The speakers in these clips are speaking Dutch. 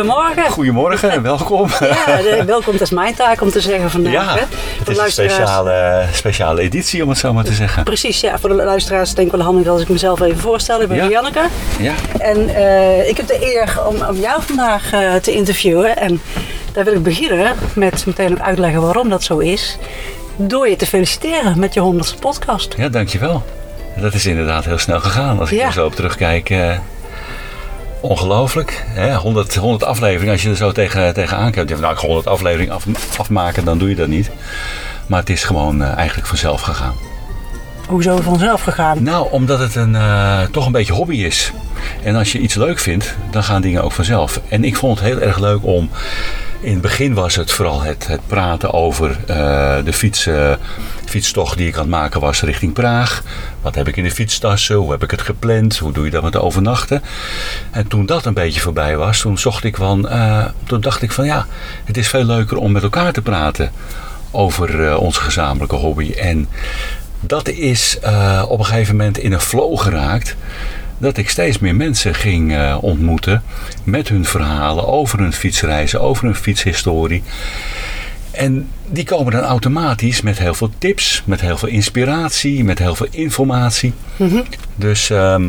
Goedemorgen. goedemorgen en welkom. Ja, de- welkom, dat is mijn taak om te zeggen vandaag. Ja, hè. het is een speciale, speciale editie om het zo maar te zeggen. Precies, ja. Voor de luisteraars denk ik wel handig als ik mezelf even voorstel. Ik ben Ja. Janneke. Ja, En eh, ik heb de eer om, om jou vandaag eh, te interviewen. En daar wil ik beginnen met meteen ook uitleggen waarom dat zo is. Door je te feliciteren met je honderdste podcast. ja, dankjewel. Dat is inderdaad heel snel gegaan. Als ik Ja. er zo op terugkijk. eh, ongelooflijk. Hè? 100, 100 afleveringen, als je er zo tegen, tegenaan kijkt. Nou, ik ga 100 afleveringen af, afmaken, dan doe je dat niet. Maar het is gewoon eh, eigenlijk vanzelf gegaan. Hoezo vanzelf gegaan? Nou, omdat het een, eh, toch een beetje hobby is. En als je iets leuk vindt, dan gaan dingen ook vanzelf. En ik vond het heel erg leuk om. In het begin was het vooral het, het praten over eh, de fiets, eh, fietstocht die ik aan het maken was richting Praag. Wat heb ik in de fietstassen? Hoe heb ik het gepland? Hoe doe je dat met overnachten? En toen dat een beetje voorbij was, toen zocht ik van. eh, toen dacht ik van ja, het is veel leuker om met elkaar te praten over eh, onze gezamenlijke hobby. En dat is eh, op een gegeven moment in een flow geraakt. Dat ik steeds meer mensen ging ontmoeten met hun verhalen over hun fietsreizen, over hun fietshistorie. En die komen dan automatisch met heel veel tips, met heel veel inspiratie, met heel veel informatie. Dus ehm,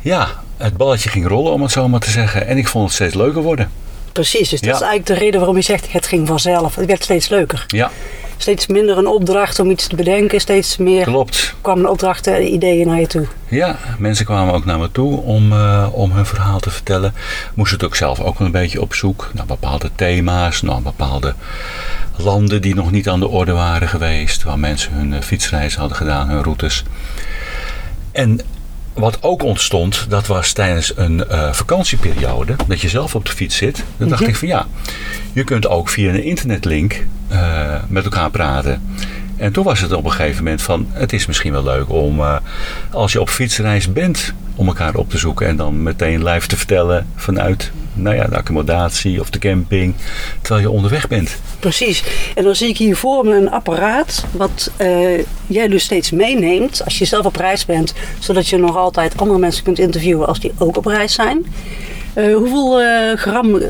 ja, het balletje ging rollen om het zo maar te zeggen. En ik vond het steeds leuker worden. Precies, dus dat is eigenlijk de reden waarom je zegt het ging vanzelf. Het werd steeds leuker. Ja, Steeds minder een opdracht om iets te bedenken. Steeds meer klopt. kwamen opdrachten en ideeën naar je toe. Ja, mensen kwamen ook naar me toe om, eh, om hun verhaal te vertellen. Moesten het ook zelf ook een beetje op zoek naar bepaalde thema's, naar bepaalde landen die nog niet aan de orde waren geweest, waar mensen hun eh, fietsreis hadden gedaan, hun routes. En wat ook ontstond, dat was tijdens een eh, vakantieperiode, dat je zelf op de fiets zit. Dan dacht ik van ja, je kunt ook via een internetlink eh, met elkaar praten. En toen was het op een gegeven moment van, het is misschien wel leuk om, eh, als je op fietsreis bent, om elkaar op te zoeken en dan meteen live te vertellen vanuit nou ja, de accommodatie of de camping, terwijl je onderweg bent. Precies. En dan zie ik hier voor me een apparaat wat eh, jij dus steeds meeneemt als je zelf op reis bent, zodat je nog altijd andere mensen kunt interviewen als die ook op reis zijn. Hoeveel gram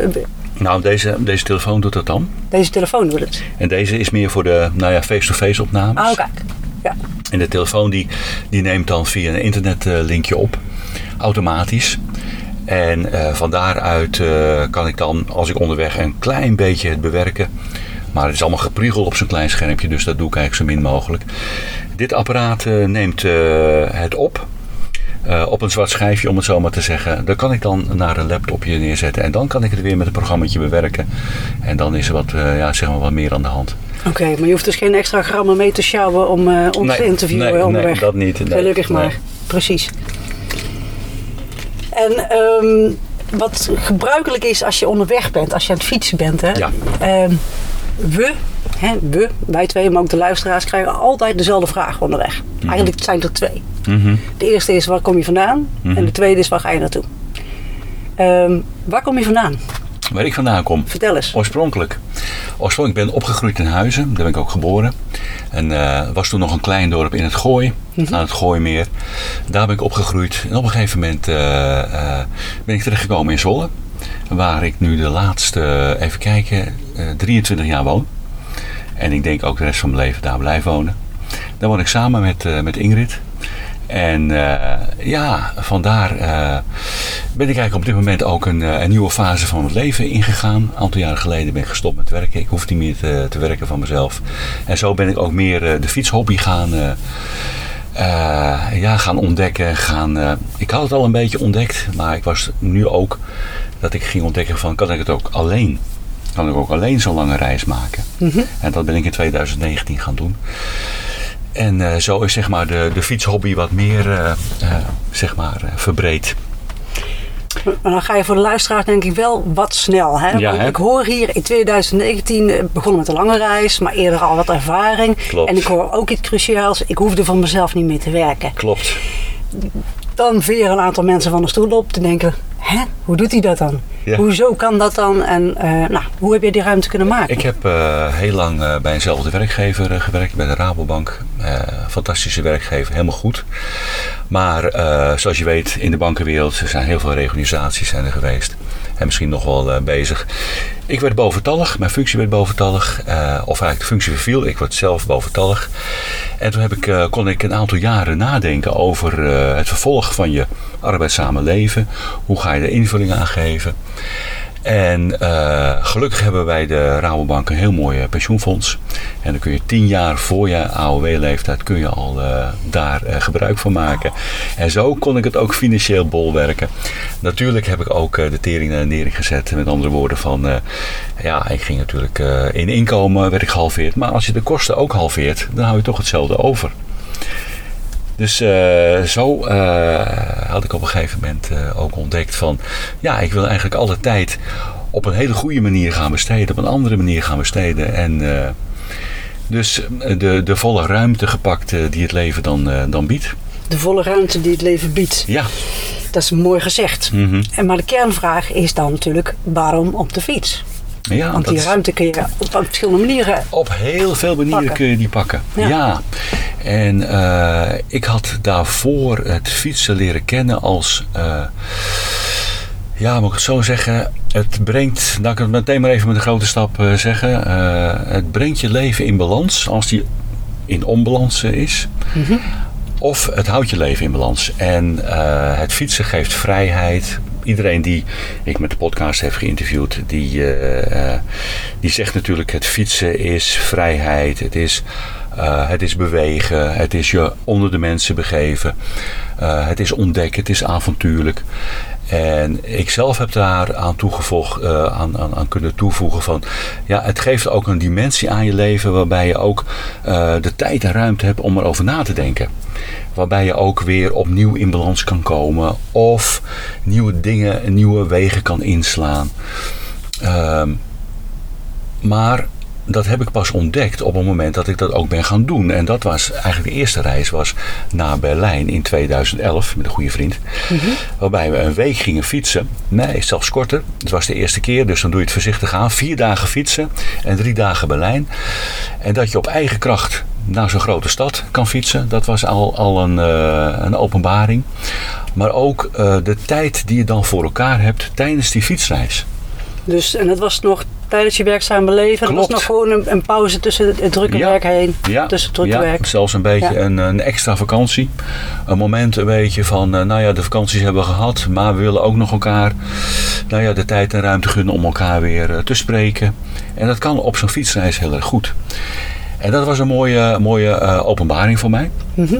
Nou, deze, deze telefoon doet dat dan. deze telefoon doet het? En deze is meer voor de nou ja, face-to-face opnames. Ah, kijk. Ja. En de telefoon die, die neemt dan via een internetlinkje op, automatisch. En eh, van daaruit eh, kan ik dan, als ik onderweg een klein beetje het bewerken. Maar het is allemaal gepriegeld op zo'n klein schermpje, dus dat doe ik eigenlijk zo min mogelijk. Dit apparaat eh, neemt het op. eh, op een zwart schijfje, om het zo maar te zeggen. Dat kan ik dan naar een laptopje neerzetten. En dan kan ik het weer met een programmaatje bewerken. En dan is er wat, eh, ja, zeg maar wat meer aan de hand. Oké, maar je hoeft dus geen extra grammen mee te sjouwen om eh, ons Nee, te interviewen nee, onderweg. nee, dat niet. Nee, Gelukkig maar, precies. En ehm, wat gebruikelijk is als je onderweg bent, als je aan het fietsen bent, hè? Ja. Ehm, we, hè, we, wij twee, maar ook de luisteraars, krijgen altijd dezelfde vraag onderweg. Mhm. Eigenlijk zijn er twee. De eerste is waar kom je vandaan? Mhm. En de tweede is waar ga je naartoe? Ehm, waar kom je vandaan? Waar ik vandaan kom. Vertel eens. Oorspronkelijk. Oorspronkelijk ben ik opgegroeid in Huizen. Daar ben ik ook geboren. En eh, was toen nog een klein dorp in het Gooi. Aan het Gooimeer. Daar ben ik opgegroeid. En op een gegeven moment eh, eh, ben ik terechtgekomen in Zwolle. Waar ik nu de laatste, even kijken, eh, 23 jaar woon. En ik denk ook de rest van mijn leven daar blijven wonen. Daar woon ik samen met, eh, met Ingrid. En eh, ja, vandaar eh, ben ik eigenlijk op dit moment ook een, een nieuwe fase van mijn leven ingegaan. Een aantal jaren geleden ben ik gestopt met werken. Ik hoef niet meer te, te werken van mezelf. En zo ben ik ook meer de fietshobby gaan, ja, gaan ontdekken. Gaan, ik had het al een beetje ontdekt, maar ik was nu ook dat ik ging ontdekken van kan ik het ook alleen? Kan ik ook alleen zo'n lange reis maken? En dat ben ik in 2019 gaan doen. En eh, zo is zeg maar de, de fietshobby wat meer eh, eh, zeg maar, verbreed. Maar dan ga je voor de luisteraar denk ik wel wat snel. Hè? Ja, Want hè? ik hoor hier in 2019 eh, begonnen met een lange reis, maar eerder al wat ervaring. Klopt. En ik hoor ook iets cruciaals. Ik hoefde van mezelf niet meer te werken. Klopt. Dan veren een aantal mensen van de stoel op te denken, hè, hoe doet hij dat dan? Ja. Hoezo kan dat dan? En eh, nou, hoe heb je die ruimte kunnen maken? Ik heb eh, heel lang eh, bij eenzelfde werkgever gewerkt, bij de Rabobank. Fantastische werkgever, helemaal goed. Maar zoals je weet, in de bankenwereld er zijn heel veel reorganisaties zijn er geweest. En misschien nog wel eh, bezig. Ik werd boventallig, mijn functie werd boventallig. eh, of eigenlijk de functie verviel, ik werd zelf boventallig. En toen heb ik, eh, kon ik een aantal jaren nadenken over het vervolg van je arbeidszame leven. Hoe ga je er invulling aan geven? En eh, gelukkig hebben wij de Rabobank een heel mooi eh, pensioenfonds. En dan kun je tien jaar voor je AOW-leeftijd kun je al eh, daar gebruik van maken. En zo kon ik het ook financieel bolwerken. Natuurlijk heb ik ook de tering naar de nering gezet. Met andere woorden van, ja, ik ging natuurlijk in inkomen werd ik gehalveerd. Maar als je de kosten ook halveert, dan hou je toch hetzelfde over. Dus eh, zo eh, had ik op een gegeven moment eh, ook ontdekt van... Ja, ik wil eigenlijk alle tijd op een hele goede manier gaan besteden. Op een andere manier gaan besteden. En dus de, de volle ruimte gepakt die het leven dan, dan biedt. De volle ruimte die het leven biedt. Ja, Dat is mooi gezegd. Mhm. En maar de kernvraag is dan natuurlijk, waarom op de fiets? Ja Want die ruimte kun je op verschillende manieren Op heel veel manieren Pakken. kun je die pakken. Ja. Ja. En eh, ik had daarvoor het fietsen leren kennen als. eh, ja, moet ik het zo zeggen? Het brengt, laat ik het meteen maar even met een grote stap eh, zeggen. het brengt je leven in balans als die in onbalans is. Of het houdt je leven in balans. En het fietsen geeft vrijheid. Iedereen die ik met de podcast heb geïnterviewd, die, eh, eh, die zegt natuurlijk: het fietsen is vrijheid. Het is, eh, het is bewegen. Het is je onder de mensen begeven. het is ontdekken. Het is avontuurlijk. En ik zelf heb daar aan, toegevoegd, eh, aan, aan, kunnen toevoegen van... Ja, het geeft ook een dimensie aan je leven waarbij je ook eh, de tijd en ruimte hebt om erover na te denken. Waarbij je ook weer opnieuw in balans kan komen. Of nieuwe dingen, nieuwe wegen kan inslaan. Ehm, maar dat heb ik pas ontdekt op het moment dat ik dat ook ben gaan doen. En dat was eigenlijk de eerste reis was naar Berlijn in 2011 met een goede vriend. Waarbij we een week gingen fietsen. Nee, zelfs korter. Het was de eerste keer, dus dan doe je het voorzichtig aan. Vier dagen fietsen en drie dagen Berlijn. En dat je op eigen kracht naar zo'n grote stad kan fietsen, dat was al, al een, eh, een openbaring. Maar ook eh, de tijd die je dan voor elkaar hebt tijdens die fietsreis. Dus, en dat was nog tijdens je werkzame leven. Dat was Klopt. nog gewoon een, een pauze tussen het, het drukke Ja. werk heen. Ja, Tussen het drukke ja, werk. zelfs een beetje een, een extra vakantie. Een moment een beetje van, eh, nou ja, de vakanties hebben we gehad, maar we willen ook nog elkaar nou ja, de tijd en ruimte gunnen om elkaar weer eh, te spreken. En dat kan op zo'n fietsreis heel erg goed. En dat was een mooie, mooie eh, openbaring voor mij. Mhm.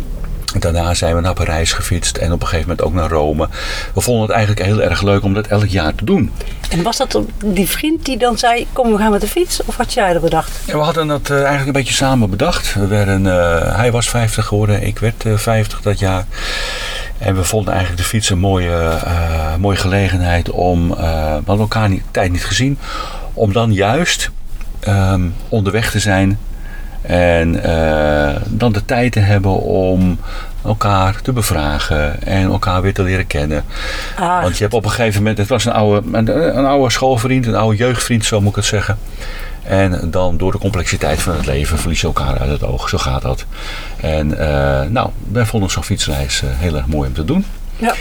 Daarna zijn we naar Parijs gefietst en op een gegeven moment ook naar Rome. We vonden het eigenlijk heel erg leuk om dat elk jaar te doen. En was dat die vriend die dan zei, kom we gaan met de fiets? Of had jij dat bedacht? En we hadden dat eh, eigenlijk een beetje samen bedacht. We werden, eh, hij was 50 geworden, ik werd eh, 50 dat jaar. En we vonden eigenlijk de fiets een mooie, eh, mooie gelegenheid om, eh, we hadden elkaar niet, tijd niet gezien, om dan juist ehm, onderweg te zijn. En eh, dan de tijd te hebben om elkaar te bevragen en elkaar weer te leren kennen. Ah, Want je hebt op een gegeven moment, het was een oude, een, een oude schoolvriend, een oude jeugdvriend, zo moet ik het zeggen. En dan door de complexiteit van het leven verlies je elkaar uit het oog. Zo gaat dat. En eh, nou, wij vonden zo'n fietsreis eh, heel erg mooi om te doen. ja.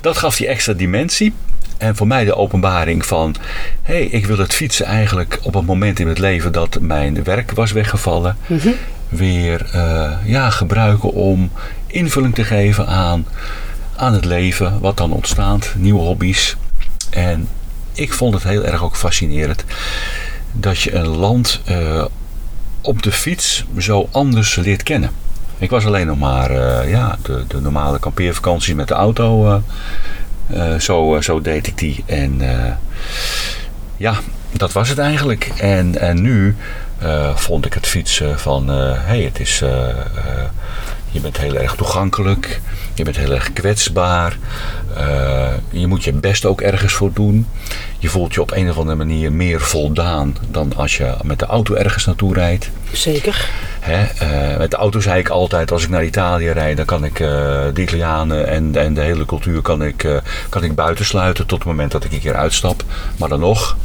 Dat gaf die extra dimensie. En voor mij de openbaring van, hé, hey, ik wil het fietsen eigenlijk op het moment in het leven dat mijn werk was weggevallen, weer eh, ja, gebruiken om invulling te geven aan, aan het leven, wat dan ontstaat, nieuwe hobby's. En ik vond het heel erg ook fascinerend dat je een land eh, op de fiets zo anders leert kennen. Ik was alleen nog maar eh, ja, de, de normale kampeervakanties met de auto. Zo, eh, zo deed ik die. En eh, ja, dat was het eigenlijk. En, en nu eh, vond ik het fietsen van... hé, hey, het is... je bent heel erg toegankelijk. Je bent heel erg kwetsbaar. eh, je moet je best ook ergens voor doen. Je voelt je op een of andere manier meer voldaan dan als je met de auto ergens naartoe rijdt. Zeker. Hè, eh, met de auto zei ik altijd, als ik naar Italië rijd, dan kan ik eh, de Italianen en, en de hele cultuur kan ik, kan ik buitensluiten tot het moment dat ik een keer uitstap. Maar dan nog.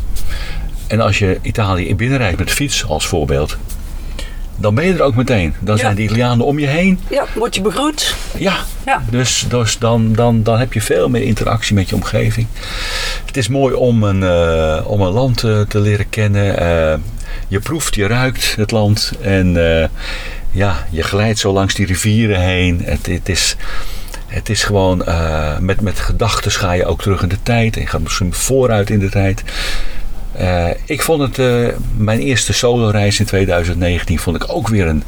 En als je Italië binnenrijdt met fiets als voorbeeld, dan ben je er ook meteen. Dan Ja. zijn de Italianen om je heen. Ja, word je begroet. Ja, Ja. dus, dus dan, dan, dan heb je veel meer interactie met je omgeving. Het is mooi om een, eh, om een land eh, te leren kennen. Eh, je proeft, je ruikt het land. En ja, je glijdt zo langs die rivieren heen. Het, het is... Het is gewoon, met, met gedachten ga je ook terug in de tijd. En je gaat misschien vooruit in de tijd. Eh, ik vond het, eh, mijn eerste soloreis in 2019 vond ik ook weer een,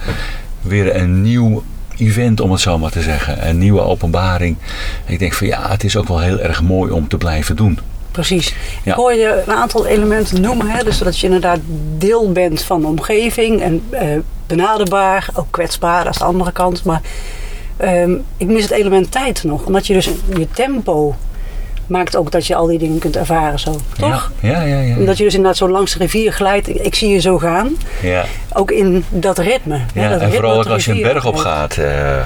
weer een nieuw event, om het zo maar te zeggen. Een nieuwe openbaring. Ik denk van ja, het is ook wel heel erg mooi om te blijven doen. Precies. Ja. Ik hoor je een aantal elementen noemen. Hè? Dus dat je inderdaad deel bent van de omgeving. En eh, benaderbaar, ook kwetsbaar, is de andere kant. Maar ehm, ik mis het element tijd nog. Omdat je dus je tempo maakt ook dat je al die dingen kunt ervaren zo. Toch? Ja, ja, ja. ja, Omdat je dus inderdaad zo langs de rivier glijdt. Ik, ik zie je zo gaan. ja. Ook in dat ritme. hè, Ja, dat en ritme vooral ook als je een berg op gaat. eh, eh,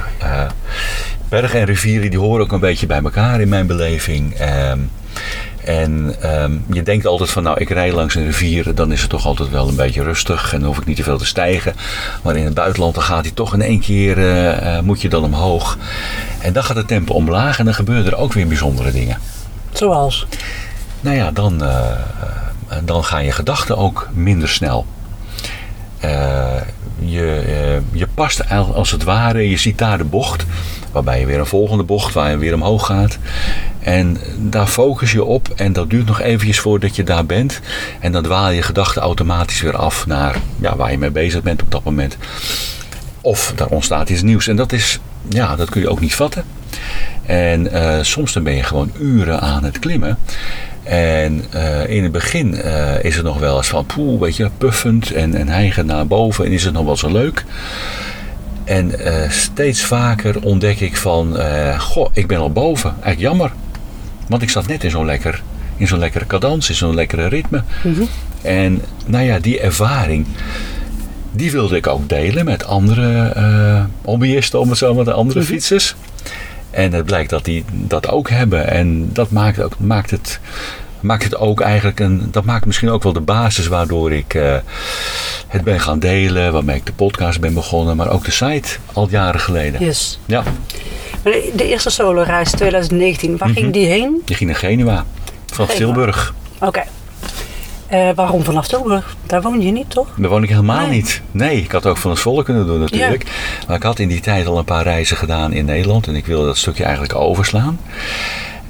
bergen en rivieren die horen ook een beetje bij elkaar in mijn beleving. Ehm, en ehm, je denkt altijd van nou ik rij langs een rivier, dan is het toch altijd wel een beetje rustig en dan hoef ik niet te veel te stijgen. Maar in het buitenland dan gaat hij toch in één keer, eh, moet je dan omhoog. En dan gaat het tempo omlaag en dan gebeuren er ook weer bijzondere dingen. Zoals. Nou ja, dan, eh, eh, dan gaan je gedachten ook minder snel. Eh, je, je past al- als het ware, je ziet daar de bocht, waarbij je weer een volgende bocht, waar je weer omhoog gaat. En daar focus je op en dat duurt nog eventjes voordat je daar bent. En dan dwaal je gedachten automatisch weer af naar ja, waar je mee bezig bent op dat moment. Of daar ontstaat iets nieuws. En dat is, ja, dat kun je ook niet vatten. En eh, soms dan ben je gewoon uren aan het klimmen. En eh, in het begin eh, is het nog wel eens van, poeh, weet je, puffend en, en hijgend naar boven. En is het nog wel zo leuk. En steeds vaker ontdek ik van, goh, ik ben al boven. Eigenlijk jammer. Want ik zat net in zo'n lekker, in zo'n lekkere cadans, in zo'n lekkere ritme. En nou ja, die ervaring, die wilde ik ook delen met andere eh hobbyisten, om het zo maar de andere fietsers. En het blijkt dat die dat ook hebben. En dat maakt, ook, maakt, het, maakt het ook eigenlijk een. Dat maakt misschien ook wel de basis waardoor ik eh, het ben gaan delen. Waarmee ik de podcast ben begonnen. Maar ook de site al jaren geleden. Yes. Ja, Maar de, de eerste solo-reis 2019, waar Mhm. ging die heen? je ging naar Genua. Van. Tilburg. Oké. Eh, waarom vanaf Tilburg? Daar woon je niet, toch? Daar woon ik helemaal Nee. niet. Nee, ik had ook van het volle kunnen doen natuurlijk. Maar ik had in die tijd al een paar reizen gedaan in Nederland. En ik wilde dat stukje eigenlijk overslaan.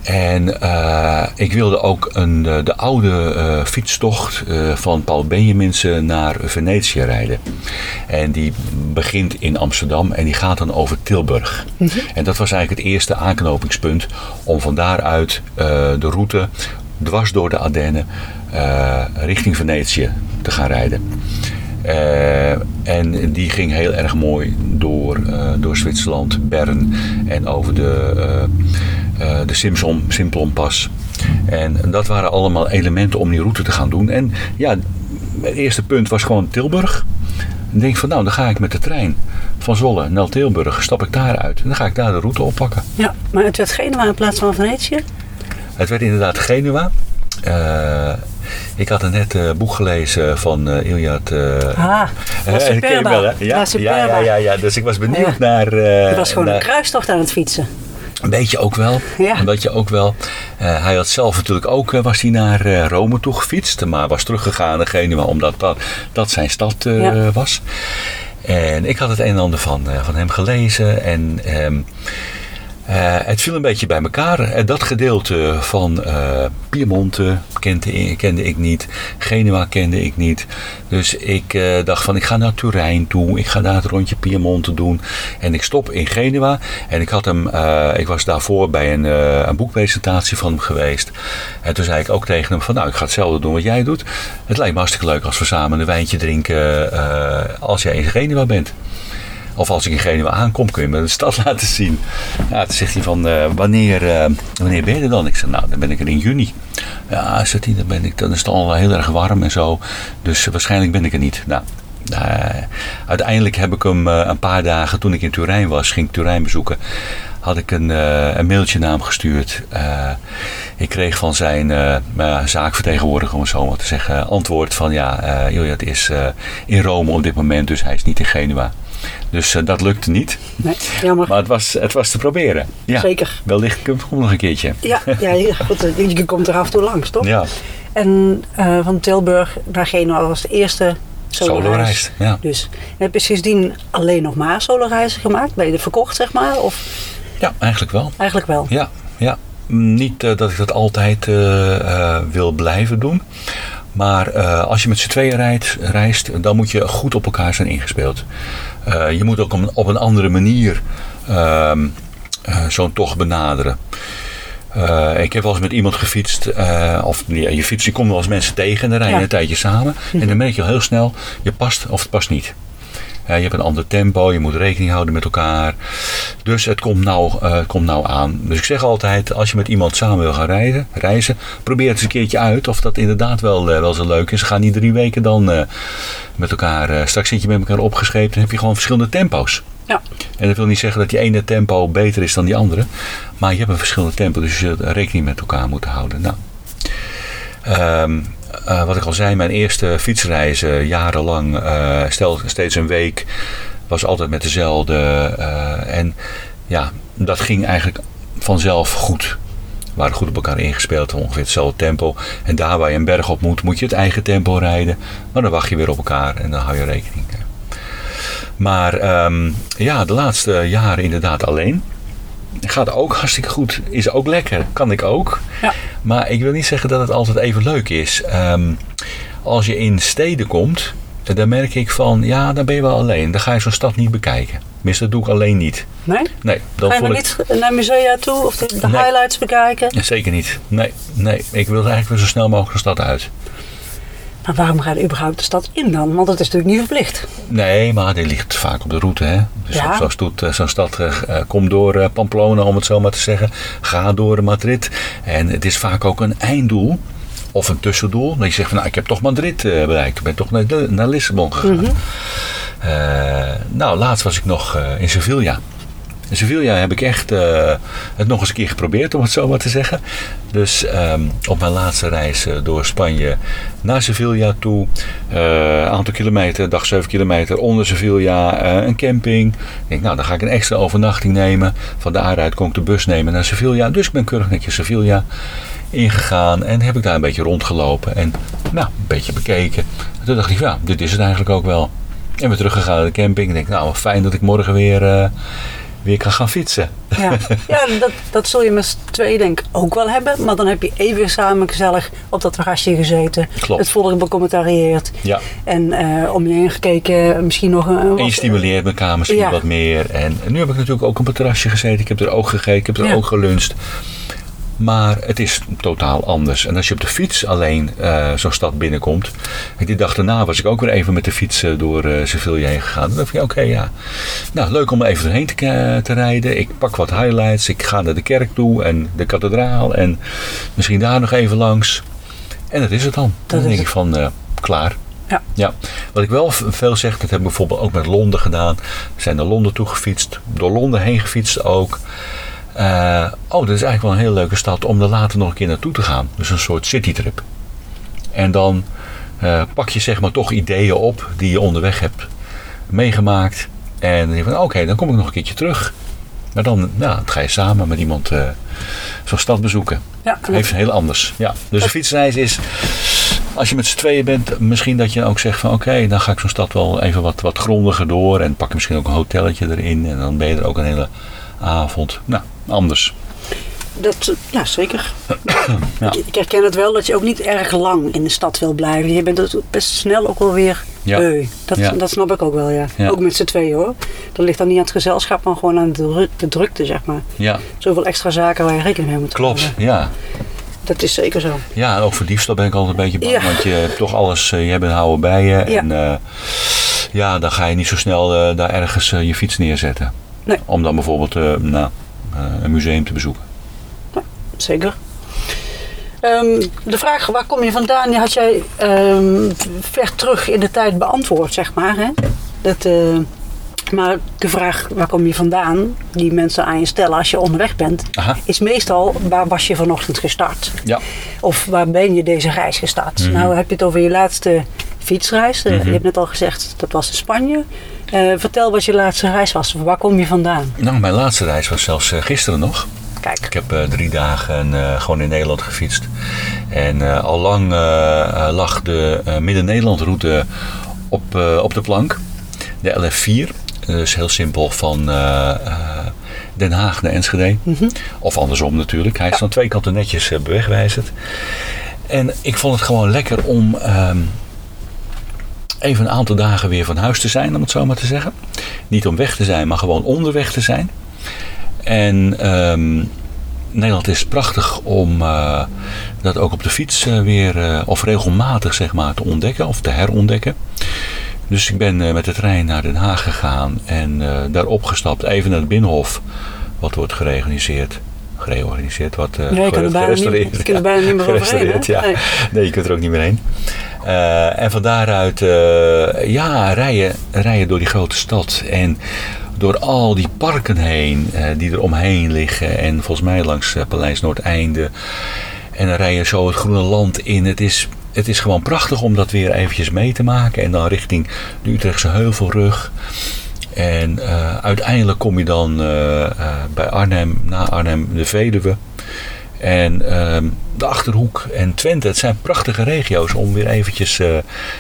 En eh, ik wilde ook een, eh, de oude fietstocht van Paul Benjaminsen naar Venetië rijden. En die begint in Amsterdam en die gaat dan over Tilburg. En dat was eigenlijk het eerste aanknopingspunt om van daaruit de route dwars door de Ardennen eh, richting Venetië te gaan rijden. Eh, en die ging heel erg mooi door, eh, door Zwitserland, Bern en over de, de Simpson, Simplonpas. En dat waren allemaal elementen om die route te gaan doen. En ja, het eerste punt was gewoon Tilburg. En denk van nou, dan ga ik met de trein van Zwolle naar Tilburg, stap ik daaruit. En dan ga ik daar de route oppakken. Ja, maar het werd Genua in plaats van Venetië. Het werd inderdaad Genua. Eh, ik had er net een boek gelezen van eh Iliad. eh, Ah, eh, La Superba. wel? Ja, ja, ja, ja, ja. Dus ik was benieuwd naar. eh, Het was gewoon naar- een kruistocht aan het fietsen. een beetje ook wel. Ja. Een beetje ook wel. Eh, hij had zelf natuurlijk ook, eh, was hij naar eh, Rome toe gefietst. Maar was teruggegaan naar Genua omdat dat, dat zijn stad eh, Ja. was. En ik had het een en ander van, eh, van hem gelezen. En ehm, eh, het viel een beetje bij elkaar. Eh, dat gedeelte van eh Piemonte kende, kende ik niet. Genua kende ik niet. Dus ik eh, dacht van ik ga naar Turijn toe. Ik ga daar het rondje Piemonte doen. En ik stop in Genua. En ik had hem, eh, ik was daarvoor bij een, eh, een boekpresentatie van hem geweest. En toen zei ik ook tegen hem van nou ik ga hetzelfde doen wat jij doet. Het lijkt me hartstikke leuk als we samen een wijntje drinken eh, als jij in Genua bent. Of als ik in Genua aankom, kun je me de stad laten zien. Ja, toen zegt hij van, eh, wanneer, eh, wanneer ben je er dan? Ik zeg, nou, dan ben ik er in juni. Ja, zegt hij, dan, ben ik, dan is het al heel erg warm en zo. Dus waarschijnlijk ben ik er niet. Nou, eh, uiteindelijk heb ik hem een paar dagen, toen ik in Turijn was, ging ik Turijn bezoeken. Had ik een, een mailtje naar hem gestuurd. Ik kreeg van zijn zaakvertegenwoordiger, om het zo maar te zeggen, antwoord van ja, eh Iliad is in Rome op dit moment, dus hij is niet in Genua. Dus eh, dat lukte niet. Nee, jammer. Maar het was, het was te proberen. Ja, Zeker. Wellicht kom ik nog een keertje. Ja, ja, goed, eh, je komt er af en toe langs, toch? Ja, En eh, van Tilburg naar Genua was de eerste solo-reis. Ja. Dus heb je sindsdien alleen nog maar solo-reizen gemaakt? Ben je er verkocht, zeg maar? Of ja, eigenlijk wel. eigenlijk wel? Ja, ja. Niet dat ik dat altijd wil blijven doen. Maar eh, als je met z'n tweeën rijdt, reist, dan moet je goed op elkaar zijn ingespeeld. Eh, je moet ook op een, op een andere manier ehm, eh, zo'n tocht benaderen. Ik heb wel eens met iemand gefietst, of ja, je fietst, je komt wel eens mensen tegen en dan rij je Ja. een tijdje samen. En dan merk je al heel snel, je past of het past niet. Je hebt een ander tempo, je moet rekening houden met elkaar. Dus het komt nou, het komt nou aan. Dus ik zeg altijd, als je met iemand samen wil gaan reizen, reizen probeer het eens een keertje uit of dat inderdaad wel, eh, wel zo leuk is. Ga niet drie weken dan eh, met elkaar, straks zit je met elkaar opgescheept en heb je gewoon verschillende tempo's. Ja. En dat wil niet zeggen dat die ene tempo beter is dan die andere. Maar je hebt een verschillende tempo, dus je zult rekening met elkaar moeten houden. Nou, ehm, eh, wat ik al zei, mijn eerste fietsreizen jarenlang, eh, stel steeds een week, was altijd met dezelfde. eh, en ja, dat ging eigenlijk vanzelf goed. We waren goed op elkaar ingespeeld, ongeveer hetzelfde tempo. En daar waar je een berg op moet, moet je het eigen tempo rijden. Maar dan wacht je weer op elkaar en dan hou je rekening. Maar ehm, ja, de laatste jaren inderdaad alleen. Gaat ook hartstikke goed. Is ook lekker. Kan ik ook. Ja. Maar ik wil niet zeggen dat het altijd even leuk is. Ehm, als je in steden komt, dan merk ik van, ja, dan ben je wel alleen. Dan ga je zo'n stad niet bekijken. Tenminste, dat doe ik alleen niet. Nee? Nee, dan Ga je ik... niet naar musea toe of de, de Nee. highlights bekijken? Zeker niet. Nee, nee. Ik wil eigenlijk weer zo snel mogelijk de stad uit. Maar waarom ga je überhaupt de stad in dan? Want dat is natuurlijk niet verplicht. Nee, maar die ligt vaak op de route. Hè? Dus Ja. zoals doet eh, zo'n stad, eh, kom door Pamplona om het zo maar te zeggen. Ga door Madrid. En het is vaak ook een einddoel. Of een tussendoel. Dat je zegt van nou ik heb toch Madrid bereikt. Ik ben toch naar, naar Lissabon gegaan. Eh, nou, laatst was ik nog in Sevilla. In Sevilla heb ik echt eh, het nog eens een keer geprobeerd, om het zo maar te zeggen. Dus ehm, op mijn laatste reis eh, door Spanje naar Sevilla toe. Een aantal kilometer, dag 7 kilometer onder Sevilla, eh, een camping. Ik denk, nou, dan ga ik een extra overnachting nemen. Van daaruit kon ik de bus nemen naar Sevilla. Dus ik ben keurig netjes Sevilla ingegaan en heb ik daar een beetje rondgelopen en nou, een beetje bekeken. En toen dacht ik, ja, dit is het eigenlijk ook wel. En weer teruggegaan naar de camping. Ik denk, nou, fijn dat ik morgen weer, eh, weer kan gaan fietsen. Ja, ja dat, dat zul je met z'n tweeën denk ik ook wel hebben. Maar dan heb je even samen gezellig op dat terrasje gezeten. Klopt. Het volgende becommentarieerd. Ja. En eh, om je heen gekeken, misschien nog een... En je stimuleert elkaar misschien Ja. wat meer. En nu heb ik natuurlijk ook op een terrasje gezeten. Ik heb er ook gegeten, ik heb er Ja. ook geluncht. Maar het is totaal anders. En als je op de fiets alleen eh, zo'n stad binnenkomt. En die dag daarna was ik ook weer even met de fiets eh, door Sevilla heen gegaan. Dan dacht ik, oké, ja. Nou, leuk om er even doorheen te, te rijden. Ik pak wat highlights. Ik ga naar de kerk toe en de kathedraal. En misschien daar nog even langs. En dat is het dan. Dan denk ik van, klaar. Ja. Ja, wat ik wel veel zeg, dat hebben we bijvoorbeeld ook met Londen gedaan. We zijn naar Londen toe gefietst, door Londen heen gefietst ook. Eh, oh, dat is eigenlijk wel een hele leuke stad om er later nog een keer naartoe te gaan. Dus een soort citytrip. En dan eh, pak je zeg maar toch ideeën op die je onderweg hebt meegemaakt. En dan denk je van oké, dan kom ik nog een keertje terug. Maar dan, nou, dan ga je samen met iemand eh, zo'n stad bezoeken. Ja, Heeft heel anders. Ja. Dus een fietsreis is, als je met z'n tweeën bent, misschien dat je ook zegt van oké, dan ga ik zo'n stad wel even wat, wat grondiger door. En pak je misschien ook een hotelletje erin. En dan ben je er ook een hele avond. Nou, anders. Dat, ja, zeker. Ja. Ik herken het wel dat je ook niet erg lang in de stad wil blijven. Je bent het best snel ook wel weer Ja. Dat, Ja. dat snap ik ook wel, ja. Ja. Ook met z'n tweeën hoor. Dat ligt dan niet aan het gezelschap, maar gewoon aan de, dru- de drukte, zeg maar. Ja, Zoveel extra zaken waar je rekening mee moet klopt. houden. Ja. Dat is zeker zo. ja, en ook voor diefstal ben ik altijd een beetje bang. Ja. Want je hebt toch alles, je hebt een houden bij je. En eh, ja, dan ga je niet zo snel eh, daar ergens eh, je fiets neerzetten. Nee. Om dan bijvoorbeeld nou, een museum te bezoeken. Zeker. Ehm, de vraag waar kom je vandaan, die had jij ehm, ver terug in de tijd beantwoord, zeg maar. Hè? Dat, eh, maar de vraag waar kom je vandaan, die mensen aan je stellen als je onderweg bent, Aha. is meestal waar was je vanochtend gestart? Ja. Of waar ben je deze reis gestart? Mhm. Nou heb je het over je laatste fietsreis. Eh, Je hebt net al gezegd, dat was in Spanje. Eh, vertel wat je laatste reis was. Waar kom je vandaan? Nou, mijn laatste reis was zelfs eh, gisteren nog. Kijk, Ik heb eh, drie dagen gewoon in Nederland gefietst. En al lang lag de eh, Midden-Nederland route op, op de plank. De LF4. Dus heel simpel van Den Haag naar Enschede. Of andersom natuurlijk. Hij is aan twee kanten netjes bewegwijzerd. En ik vond het gewoon lekker om ehm, even een aantal dagen weer van huis te zijn, om het zo maar te zeggen. Niet om weg te zijn, maar gewoon onderweg te zijn. En ehm, Nederland is prachtig om eh, dat ook op de fiets eh, weer, eh, of regelmatig zeg maar, te ontdekken of te herontdekken. Dus ik ben met de trein naar Den Haag gegaan en daar opgestapt, even naar het Binnenhof, wat wordt gereorganiseerd. Gereorganiseerd, wat Ja, je kan er bijna niet- gerestaureerd. je kunt er bijna niet meer overheen, ja. Nee. Nee, je kunt er ook niet meer heen. Eh, en van daaruit, eh, ja, rijden, rijden door die grote stad. En door al die parken heen, die er omheen liggen. En volgens mij langs Paleis Noordeinde. En dan rij je zo het groene land in. Het is, het is gewoon prachtig om dat weer eventjes mee te maken. En dan richting de Utrechtse Heuvelrug. En eh, uiteindelijk kom je dan eh, eh, bij Arnhem, na Arnhem, de Veluwe. En ehm, de Achterhoek en Twente, het zijn prachtige regio's om weer eventjes eh,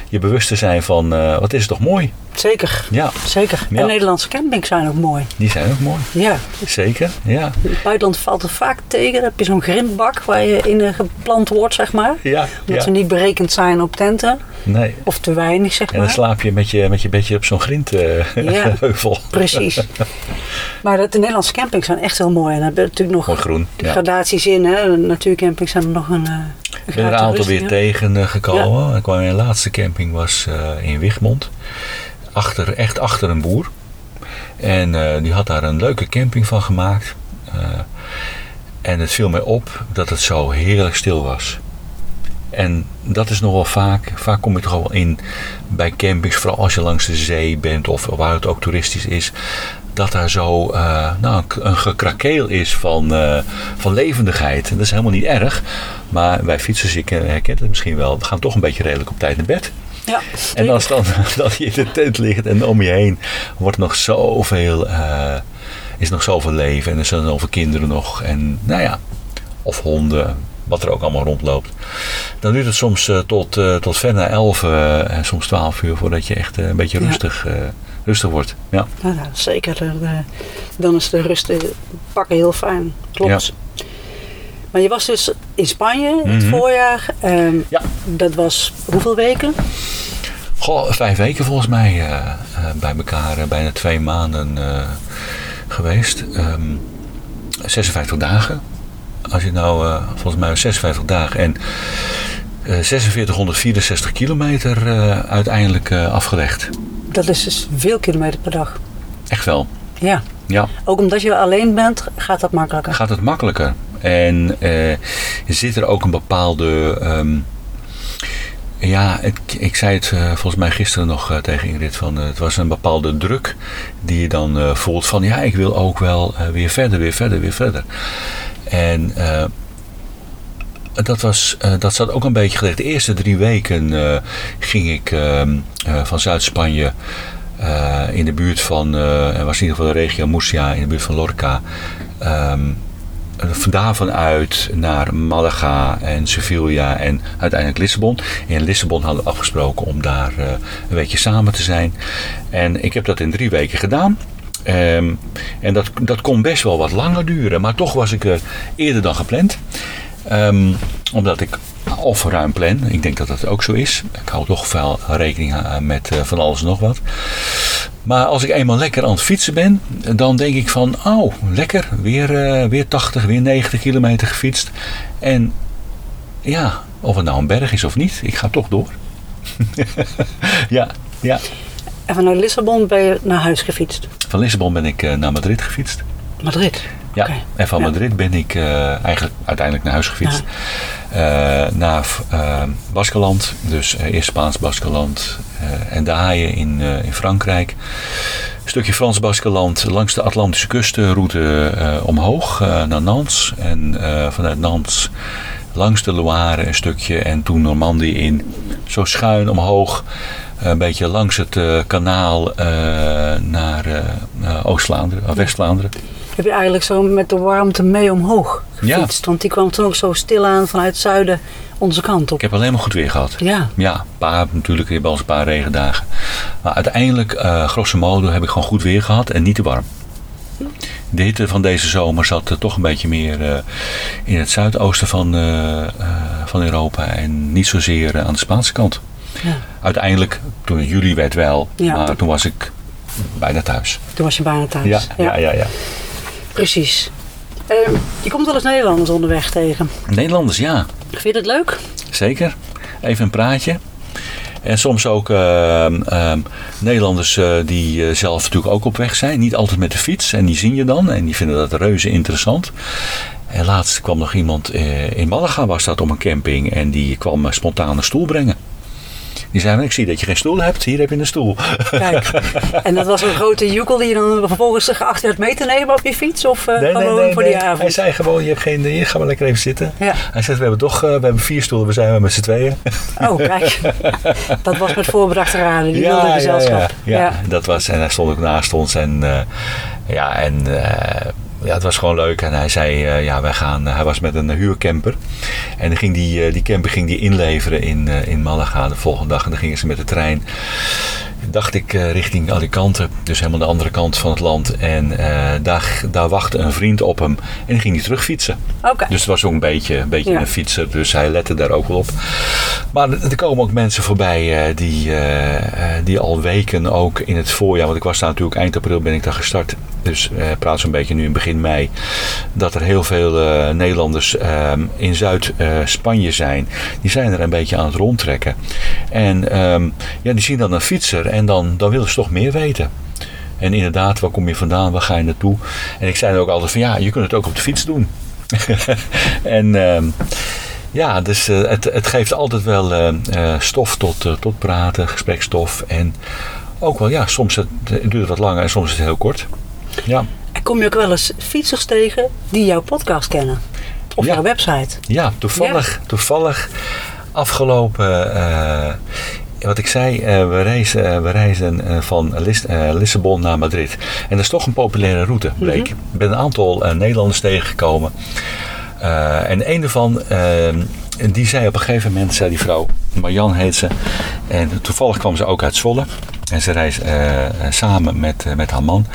je bewust te zijn van, eh, wat is het toch mooi? zeker. Ja, Zeker. Ja. En Nederlandse campings zijn ook mooi. die zijn ook mooi. Ja, Zeker, ja. in het buitenland valt er vaak tegen. Dan heb je zo'n grindbak waar je in eh, geplant wordt, zeg maar. Ja, Dat ja. ze niet berekend zijn op tenten. Nee. Of te weinig, zeg En dan maar. slaap je met je, met je bedje op zo'n Ja. grindheuvel. Precies. Maar dat, de Nederlandse campings zijn echt heel mooi. En dan heb je natuurlijk nog Mooi groen. Gradaties in. Hè. De natuurcampings zijn nog een, eh een Ik ben er een aantal weer toeristen, tegen eh, gekomen. En kwam mijn laatste camping was eh, in Wigmond. Achter, echt achter een boer. En die had daar een leuke camping van gemaakt. En het viel mij op dat het zo heerlijk stil was. En dat is nogal vaak. Vaak kom je toch wel in bij campings, vooral als je langs de zee bent of waar het ook toeristisch is. Dat daar zo eh, nou, een- gekrakeel is van, eh, van levendigheid. En dat is helemaal niet erg. Maar wij fietsers, ik eh, herken het misschien wel, we gaan toch een beetje redelijk op tijd naar bed. Ja, En als dan dat je in de tent ligt en om je heen wordt nog zoveel, eh, is nog zoveel leven en er zijn zoveel kinderen nog. En nou ja, of honden, wat er ook allemaal rondloopt. Dan duurt het soms tot, tot ver na 11 eh, en soms 12 uur voordat je echt een beetje rustig, rustig wordt. Ja. Nou, ja, zeker. De- dan is de rust eh, pakken heel fijn. Klopt. Maar je was dus in Spanje het Mhm. voorjaar. Ehm, Ja. Dat was hoeveel weken? Goh, vijf weken volgens mij eh, eh, bij elkaar, eh, bijna twee maanden eh, geweest. Ehm 56 dagen. Als je nou, eh, volgens mij 56 dagen en eh 4664 kilometer eh, uiteindelijk eh, afgelegd. Dat is dus veel kilometer per dag. Echt wel. Ja. Ja, Ook omdat je alleen bent, gaat dat makkelijker. gaat het makkelijker. En eh, zit er ook een bepaalde. ehm, ja, ik, ik zei het eh, volgens mij gisteren nog eh, tegen Ingrid. Van, eh, het was een bepaalde druk die je dan eh, voelt van ja, ik wil ook wel eh, weer verder, weer verder, weer verder. En eh, dat, was, eh, dat zat ook een beetje gericht. De eerste drie weken eh, ging ik ehm, eh, van Zuid-Spanje in de buurt van, was in ieder geval de regio Murcia, in de buurt van Lorca. ehm, van daarvan uit naar Malaga en Sevilla en uiteindelijk Lissabon. In Lissabon hadden we afgesproken om daar een weekje samen te zijn. En ik heb dat in drie weken gedaan. Ehm, en dat, dat kon best wel wat langer duren, maar toch was ik er eerder dan gepland. Ehm, omdat ik of ruim plan, ik denk dat dat ook zo is. Ik hou toch wel rekening eh, met eh, van alles en nog wat. Maar als ik eenmaal lekker aan het fietsen ben, dan denk ik van, oh, lekker, weer, eh, weer 80, weer 90 kilometer gefietst. En ja, of het nou een berg is of niet, ik ga toch door. ja, ja. En vanuit Lissabon ben je naar huis gefietst. Van Lissabon ben ik naar Madrid gefietst. Madrid. Ja, en van Ja. Madrid ben ik eh, eigenlijk uiteindelijk naar huis gefietst. Eh, naar eh Baskeland, dus eerst Spaans Baskeland en de Haaien in, in Frankrijk. Een stukje Frans Baskeland langs de Atlantische kustenroute omhoog naar Nantes. En vanuit Nantes langs de Loire een stukje en toen Normandie in. Zo schuin omhoog, een beetje langs het kanaal naar eh, Oost-Vlaanderen, West-Vlaanderen. Heb je eigenlijk zo met de warmte mee omhoog gefietst? Want die kwam toen ook zo stilaan vanuit het zuiden onze kant op. Ik heb alleen maar goed weer gehad. Ja, Ja, paar, natuurlijk, je hebt wel eens een paar regendagen. Maar uiteindelijk, eh grosso modo, heb ik gewoon goed weer gehad en niet te warm. De hitte van deze zomer zat toch een beetje meer eh, in het zuidoosten van, eh, van Europa en niet zozeer aan de Spaanse kant. ja. Uiteindelijk, toen het juli werd wel, Ja. maar toen was ik bijna thuis. toen was je bijna thuis. Ja, ja, ja. ja. Precies. Ehm, je komt wel eens Nederlanders onderweg tegen. Nederlanders, ja. Vind je dat leuk? Zeker. Even een praatje. En soms ook ehm, ehm, Nederlanders eh, die eh, zelf natuurlijk ook op weg zijn. Niet altijd met de fiets. En die zien je dan. En die vinden dat reuze interessant. En laatst kwam nog iemand eh, in Malaga was dat om een camping. En die kwam spontaan een stoel brengen. Die zei, ik zie dat je geen stoel hebt. Hier heb je een stoel. Kijk. en dat was een grote joekel die je dan vervolgens geacht werd mee te nemen op je fiets? Of eh, gewoon voor die avond? Hij zei gewoon, je hebt geen... Hier, ga maar lekker even zitten. Ja. Hij zegt, we hebben toch eh, we hebben vier stoelen. We zijn met z'n tweeën. Oh, kijk. dat was met voorbedachte raden. Die wilde gezelschap. Ja, ja. dat was, en hij stond ook naast ons. En eh, ja, en ja, het was gewoon leuk. En hij zei, eh, ja, wij gaan, hij was met een huurcamper. En dan ging die, eh, die camper ging die inleveren in, eh, in Malaga de volgende dag. En dan gingen ze met de trein, dacht ik, eh, richting Alicante. Dus helemaal de andere kant van het land. En eh, daar, daar wachtte een vriend op hem. En die ging die terugfietsen. Oké. Dus het was ook een beetje, een, beetje Ja. een fietser, dus hij lette daar ook wel op. Maar er komen ook mensen voorbij eh, die, die al weken ook in het voorjaar, want ik was daar natuurlijk eind april ben ik daar gestart. Dus praat zo'n beetje nu in begin mei. Dat er heel veel Nederlanders ehm, in Zuid-Spanje zijn. Die zijn er een beetje aan het rondtrekken. En ehm, ja, die zien dan een fietser en dan, dan willen ze toch meer weten. En inderdaad, waar kom je vandaan? Waar ga je naartoe? En ik zei dan ook altijd van ja, je kunt het ook op de fiets doen. en ehm, ja, dus eh, het, het geeft altijd wel eh, eh, stof tot, tot praten, gesprekstof. En ook wel, ja, soms het, het duurt wat langer en soms is het heel kort. ja. En kom je ook wel eens fietsers tegen die jouw podcast kennen? Of Ja. jouw website? Ja, toevallig, toevallig afgelopen, wat ik zei, eh, we reizen, eh, we reizen eh, van Lis- Lissabon naar Madrid. En dat is toch een populaire route, bleek. Ik ben een aantal Nederlanders tegengekomen. Eh, en een daarvan, eh, die zei op een gegeven moment, zei die vrouw, Marjan heet ze. En toevallig kwam ze ook uit Zwolle. En ze reist samen met, met haar man.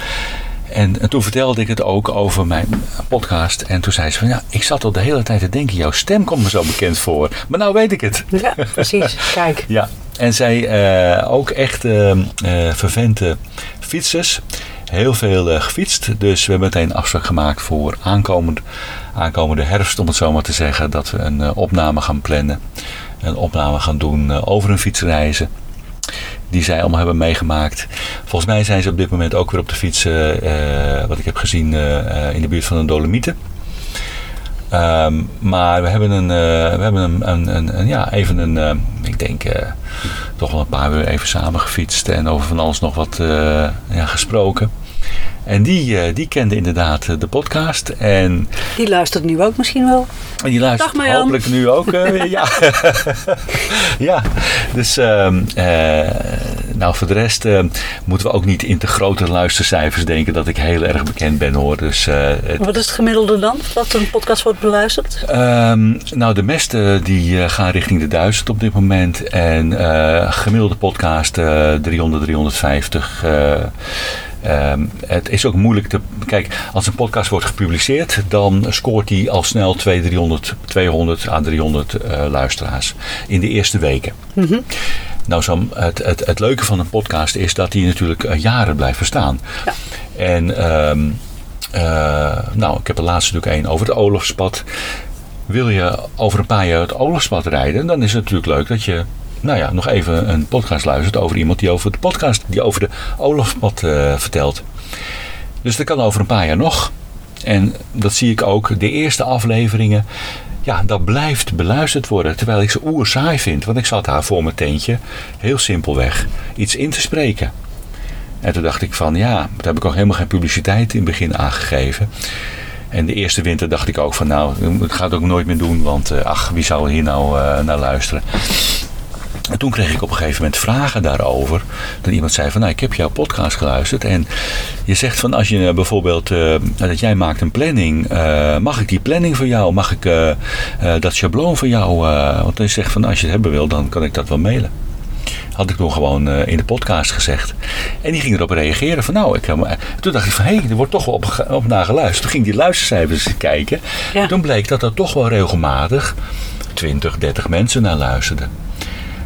En, en toen vertelde ik het ook over mijn podcast. En toen zei ze van ja, ik zat al de hele tijd te denken, jouw stem komt me zo bekend voor. Maar nou weet ik het. Ja, precies. Kijk. Ja, en zij eh, ook echt eh, eh, vervente fietsers. Heel veel eh, gefietst. Dus we hebben meteen afspraak gemaakt voor aankomend, aankomende herfst, om het zo maar te zeggen. Dat we een opname gaan plannen. Een opname gaan doen over hun fietsreizen. Die zij allemaal hebben meegemaakt. Volgens mij zijn ze op dit moment ook weer op de fiets. wat ik heb gezien in de buurt van de Dolomieten. Ehm, maar we hebben een, eh, we hebben een, een, een, een- ja, even een, eh, ik denk eh, toch wel een paar uur even samen gefietst en over van alles nog wat ja, gesproken. En die, die kende inderdaad de podcast en Die luistert nu ook misschien wel. en die luistert Dag, hopelijk nu ook. Ja. ja, dus eh, nou voor de rest eh, moeten we ook niet in te grote luistercijfers denken dat ik heel erg bekend ben hoor. Dus eh, Wat is het gemiddelde dan? Dat een podcast wordt beluisterd? Ehm, nou, de meeste die eh, gaan richting de 1000 op dit moment. En gemiddelde podcast eh 300, 350. eh, ehm, het is ook moeilijk te. Kijk, als een podcast wordt gepubliceerd, dan scoort die al snel 200, 300, 200 à 300 eh, luisteraars in de eerste weken. Nou, zo, het, het, het leuke van een podcast is dat die natuurlijk eh, jaren blijft bestaan. En ehm, eh, nou, ik heb er laatst natuurlijk één over het oorlogspad. Wil je over een paar jaar het oorlogspad rijden, dan is het natuurlijk leuk dat je nou ja, nog even een podcast luistert over iemand die over de podcast, die over de oorlogspad eh, vertelt. Dus dat kan over een paar jaar nog. En dat zie ik ook, de eerste afleveringen, ja, dat blijft beluisterd worden. Terwijl ik ze oer saai vind. Want ik zat daar voor mijn tentje, heel simpelweg, iets in te spreken. En toen dacht ik van, ja, daar heb ik ook helemaal geen publiciteit in het begin aangegeven. En de eerste winter dacht ik ook van, nou, ik ga het ook nooit meer doen. Want, eh, ach, wie zou hier nou eh, naar luisteren? En toen kreeg ik op een gegeven moment vragen daarover. Dat iemand zei van, nou, ik heb jouw podcast geluisterd. En je zegt van, als je eh, bijvoorbeeld, eh, dat jij maakt een planning. eh, mag ik die planning voor jou? Mag ik dat schabloon voor jou? want hij zegt van, als je het hebben wil, dan kan ik dat wel mailen. Had ik toen gewoon in de podcast gezegd. En die ging erop reageren van, nou, ik, toen dacht ik van, hé, hey, er wordt toch wel op, op naar geluisterd. Toen ging die luistercijfers kijken. Ja. Toen bleek dat er toch wel regelmatig 20, 30 mensen naar luisterden.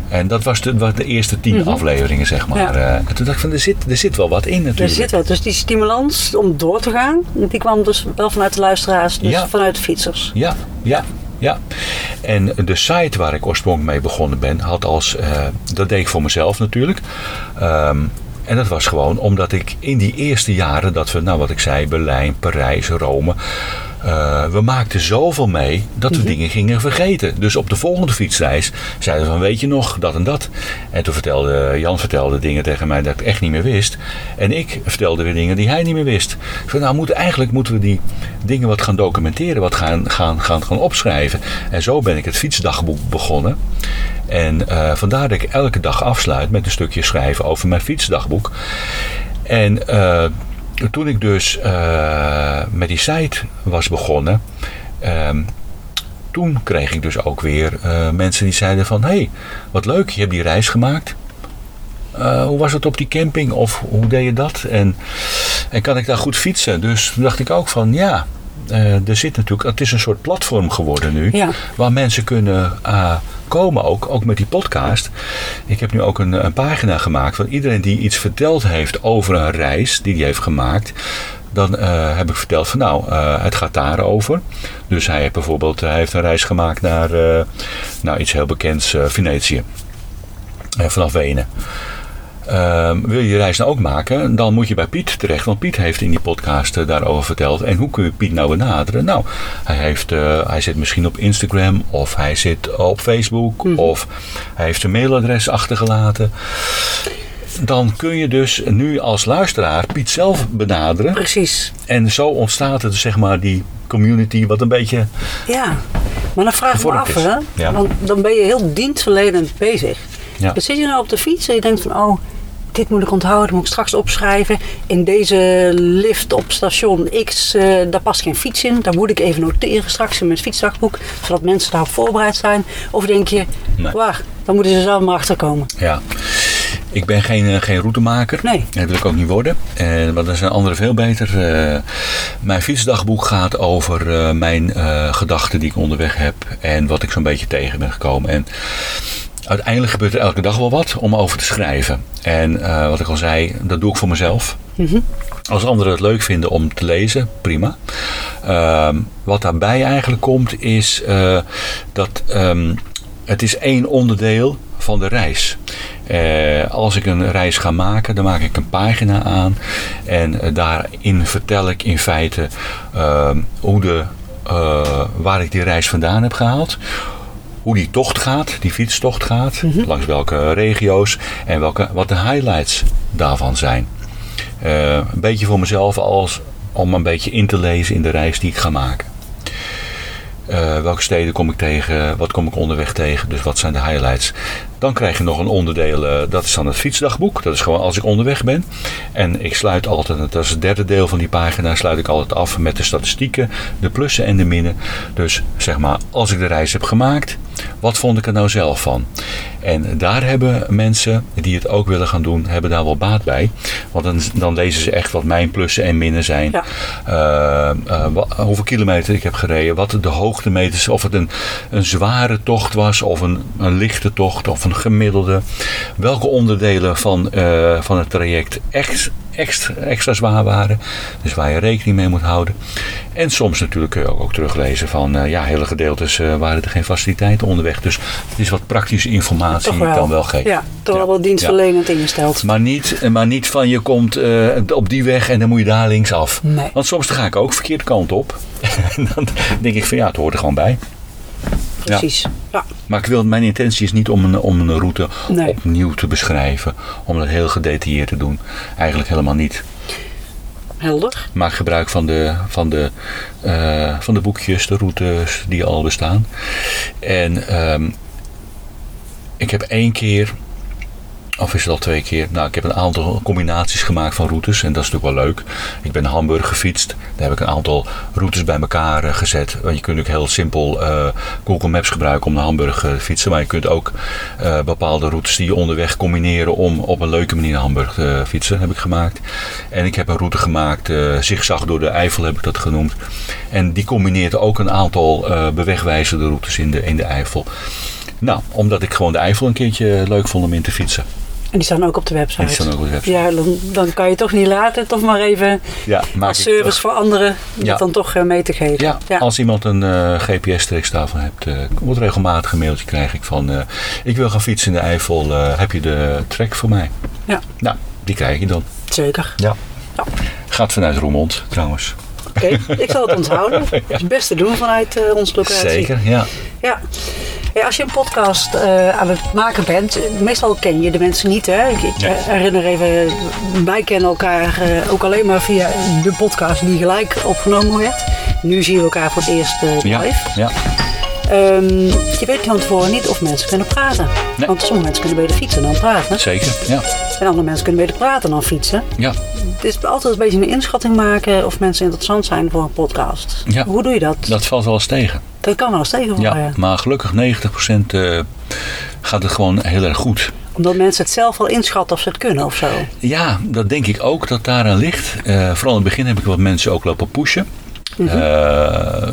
En dat was de, was de eerste tien afleveringen, zeg maar. Ja. Eh, en toen dacht ik van, er zit, er zit wel wat in Er natuurlijk. zit wat. Dus die stimulans om door te gaan, die kwam dus wel vanuit de luisteraars, dus Ja. vanuit de fietsers. Ja, ja, ja. En de site waar ik oorspronkelijk mee begonnen ben, had als, eh, dat deed ik voor mezelf natuurlijk. Ehm, en dat was gewoon omdat ik in die eerste jaren dat we, nou wat ik zei, Berlijn, Parijs, Rome. Eh, we maakten zoveel mee dat we dingen gingen vergeten. Dus op de volgende fietsreis zeiden we van weet je nog dat en dat. En toen vertelde Jan vertelde dingen tegen mij dat ik echt niet meer wist. En ik vertelde weer dingen die hij niet meer wist. Ik zei, nou moeten, eigenlijk moeten we die dingen wat gaan documenteren, wat gaan, gaan, gaan, gaan opschrijven. En zo ben ik het fietsdagboek begonnen. En eh, vandaar dat ik elke dag afsluit met een stukje schrijven over mijn fietsdagboek. En eh, toen ik dus eh, met die site was begonnen, ehm, toen kreeg ik dus ook weer eh, mensen die zeiden van... hé, hey, wat leuk, je hebt die reis gemaakt. Eh, hoe was het op die camping of hoe deed je dat? En, en kan ik daar goed fietsen? Dus toen dacht ik ook van ja, er zit natuurlijk, het is een soort platform geworden nu. Ja. Waar mensen kunnen ah, komen ook, ook met die podcast. Ik heb nu ook een, een pagina gemaakt van iedereen die iets verteld heeft over een reis die hij heeft gemaakt. Dan eh, heb ik verteld van nou, eh, het gaat daarover. Dus hij heeft bijvoorbeeld hij heeft een reis gemaakt naar eh, nou, iets heel bekends, eh, Venetië. Eh, vanaf Wenen. Ehm, wil je je reis nou ook maken, dan moet je bij Piet terecht. Want Piet heeft in die podcast eh, daarover verteld. En hoe kun je Piet nou benaderen? Nou, hij, heeft, eh, hij zit misschien op Instagram of hij zit op Facebook of hij heeft een mailadres achtergelaten. dan kun je dus nu als luisteraar Piet zelf benaderen. Precies. En zo ontstaat het, zeg maar, die community wat een beetje... Ja, maar dan vraag ik me af, hè? Ja. Want dan ben je heel dienstverlenend bezig. Ja. Dan zit je nou op de fiets en je denkt van, oh, dit moet ik onthouden, dat moet ik straks opschrijven. In deze lift op station X, eh, daar past geen fiets in. Daar moet ik even noteren straks in mijn fietsdagboek, zodat mensen daarop voorbereid zijn. Of denk je, Nee. waar, dan moeten ze zelf maar achterkomen. Ja. Ik ben geen, eh, geen routemaker. Nee. Dat wil ik ook niet worden. En, want er zijn anderen veel beter. Eh, mijn fietsdagboek gaat over eh, mijn eh, gedachten die ik onderweg heb. En wat ik zo'n beetje tegen ben gekomen. En uiteindelijk gebeurt er elke dag wel wat om over te schrijven. En eh, wat ik al zei, dat doe ik voor mezelf. Als anderen het leuk vinden om te lezen, prima. Ehm, wat daarbij eigenlijk komt is eh, dat ehm, het is één onderdeel van de reis. Eh, als ik een reis ga maken, dan maak ik een pagina aan. En daarin vertel ik in feite ehm, hoe de, waar ik die reis vandaan heb gehaald. Hoe die tocht gaat, die fietstocht gaat. Langs welke regio's en welke, wat de highlights daarvan zijn. Eh, een beetje voor mezelf als om een beetje in te lezen in de reis die ik ga maken. Eh, welke steden kom ik tegen? Wat kom ik onderweg tegen? Dus wat zijn de highlights? Dan krijg je nog een onderdeel, eh, dat is dan het fietsdagboek. Dat is gewoon als ik onderweg ben. En ik sluit altijd, dat is het derde deel van die pagina, sluit ik altijd af met de statistieken, de plussen en de minnen. Dus zeg maar, als ik de reis heb gemaakt, wat vond ik er nou zelf van? En daar hebben mensen die het ook willen gaan doen, hebben daar wel baat bij. Want dan, dan lezen ze echt wat mijn plussen en minnen zijn. Ja. Eh, eh, hoeveel kilometer ik heb gereden, wat de hoogtemeters, of het een, een zware tocht was, of een, een lichte tocht, of een gemiddelde. Welke onderdelen van, eh, van het traject echt extra, extra zwaar waren. Dus waar je rekening mee moet houden. En soms natuurlijk kun je ook, ook teruglezen van eh, ja, hele gedeeltes eh, waren er geen faciliteiten onderweg. Dus het is wat praktische informatie die ik dan wel geef. Ja, toch Ja. wel wel dienstverlenend ingesteld. Maar niet, maar niet van je komt eh, op die weg en dan moet je daar linksaf. Nee. Want soms ga ik ook verkeerde kant op. en dan denk ik van ja, het hoort er gewoon bij. Precies. Ja. Maar ik wil, mijn intentie is niet om een, om een route Nee. opnieuw te beschrijven. Om dat heel gedetailleerd te doen. Eigenlijk helemaal niet. helder. Maak gebruik van de, van, de, eh, van de boekjes, de routes die al bestaan. En ehm, ik heb één keer, of is het al twee keer, nou ik heb een aantal combinaties gemaakt van routes en dat is natuurlijk wel leuk. Ik ben Hamburg gefietst, daar heb ik een aantal routes bij elkaar eh, gezet. Want je kunt ook heel simpel eh, Google Maps gebruiken om naar Hamburg eh, te fietsen, maar je kunt ook bepaalde routes die je onderweg combineren om op een leuke manier naar Hamburg te fietsen, heb ik gemaakt. En ik heb een route gemaakt, eh zigzag door de Eifel heb ik dat genoemd. En die combineert ook een aantal bewegwijzerde routes in de, in de Eifel. Nou, omdat ik gewoon de Eifel een keertje leuk vond om in te fietsen. En die staan ook op de website. En die staan ook op de website. Ja, dan, dan kan je toch niet laten. Toch maar even Ja, maak als ik service voor anderen Ja. dat dan toch eh, mee te geven. Ja, als iemand een eh, GPS-trekstafel hebt, eh wordt regelmatig een mailtje krijg ik van... eh, ik wil gaan fietsen in de Eifel, eh, heb je de trek voor mij? Ja, Nou, die krijg je dan. zeker. Ja. Ja. Gaat vanuit Roermond trouwens. Oké, ik zal het onthouden. Het is het beste doen vanuit eh, onze locatie. Zeker, ja. Ja. Hey, als je een podcast eh, aan het maken bent, meestal ken je de mensen niet. Hè? Ik, ik Nee. herinner even, wij kennen elkaar eh, ook alleen maar via de podcast die gelijk opgenomen werd. Nu zien we elkaar voor het eerst eh, Ja, live. ja. Ehm, je weet van tevoren niet of mensen kunnen praten. Nee. Want sommige mensen kunnen beter fietsen dan praten. zeker. Ja. En andere mensen kunnen beter praten dan fietsen. ja. Het is altijd een beetje een inschatting maken of mensen interessant zijn voor een podcast. Ja. Hoe doe je dat? Dat valt wel eens tegen. Dat kan wel eens tegenvallen. Ja, ja. maar gelukkig 90% eh, gaat het gewoon heel erg goed. Omdat mensen het zelf wel inschatten of ze het kunnen of zo. Ja, dat denk ik ook dat daaraan ligt. Eh, vooral in het begin heb ik wat mensen ook lopen pushen. Eh,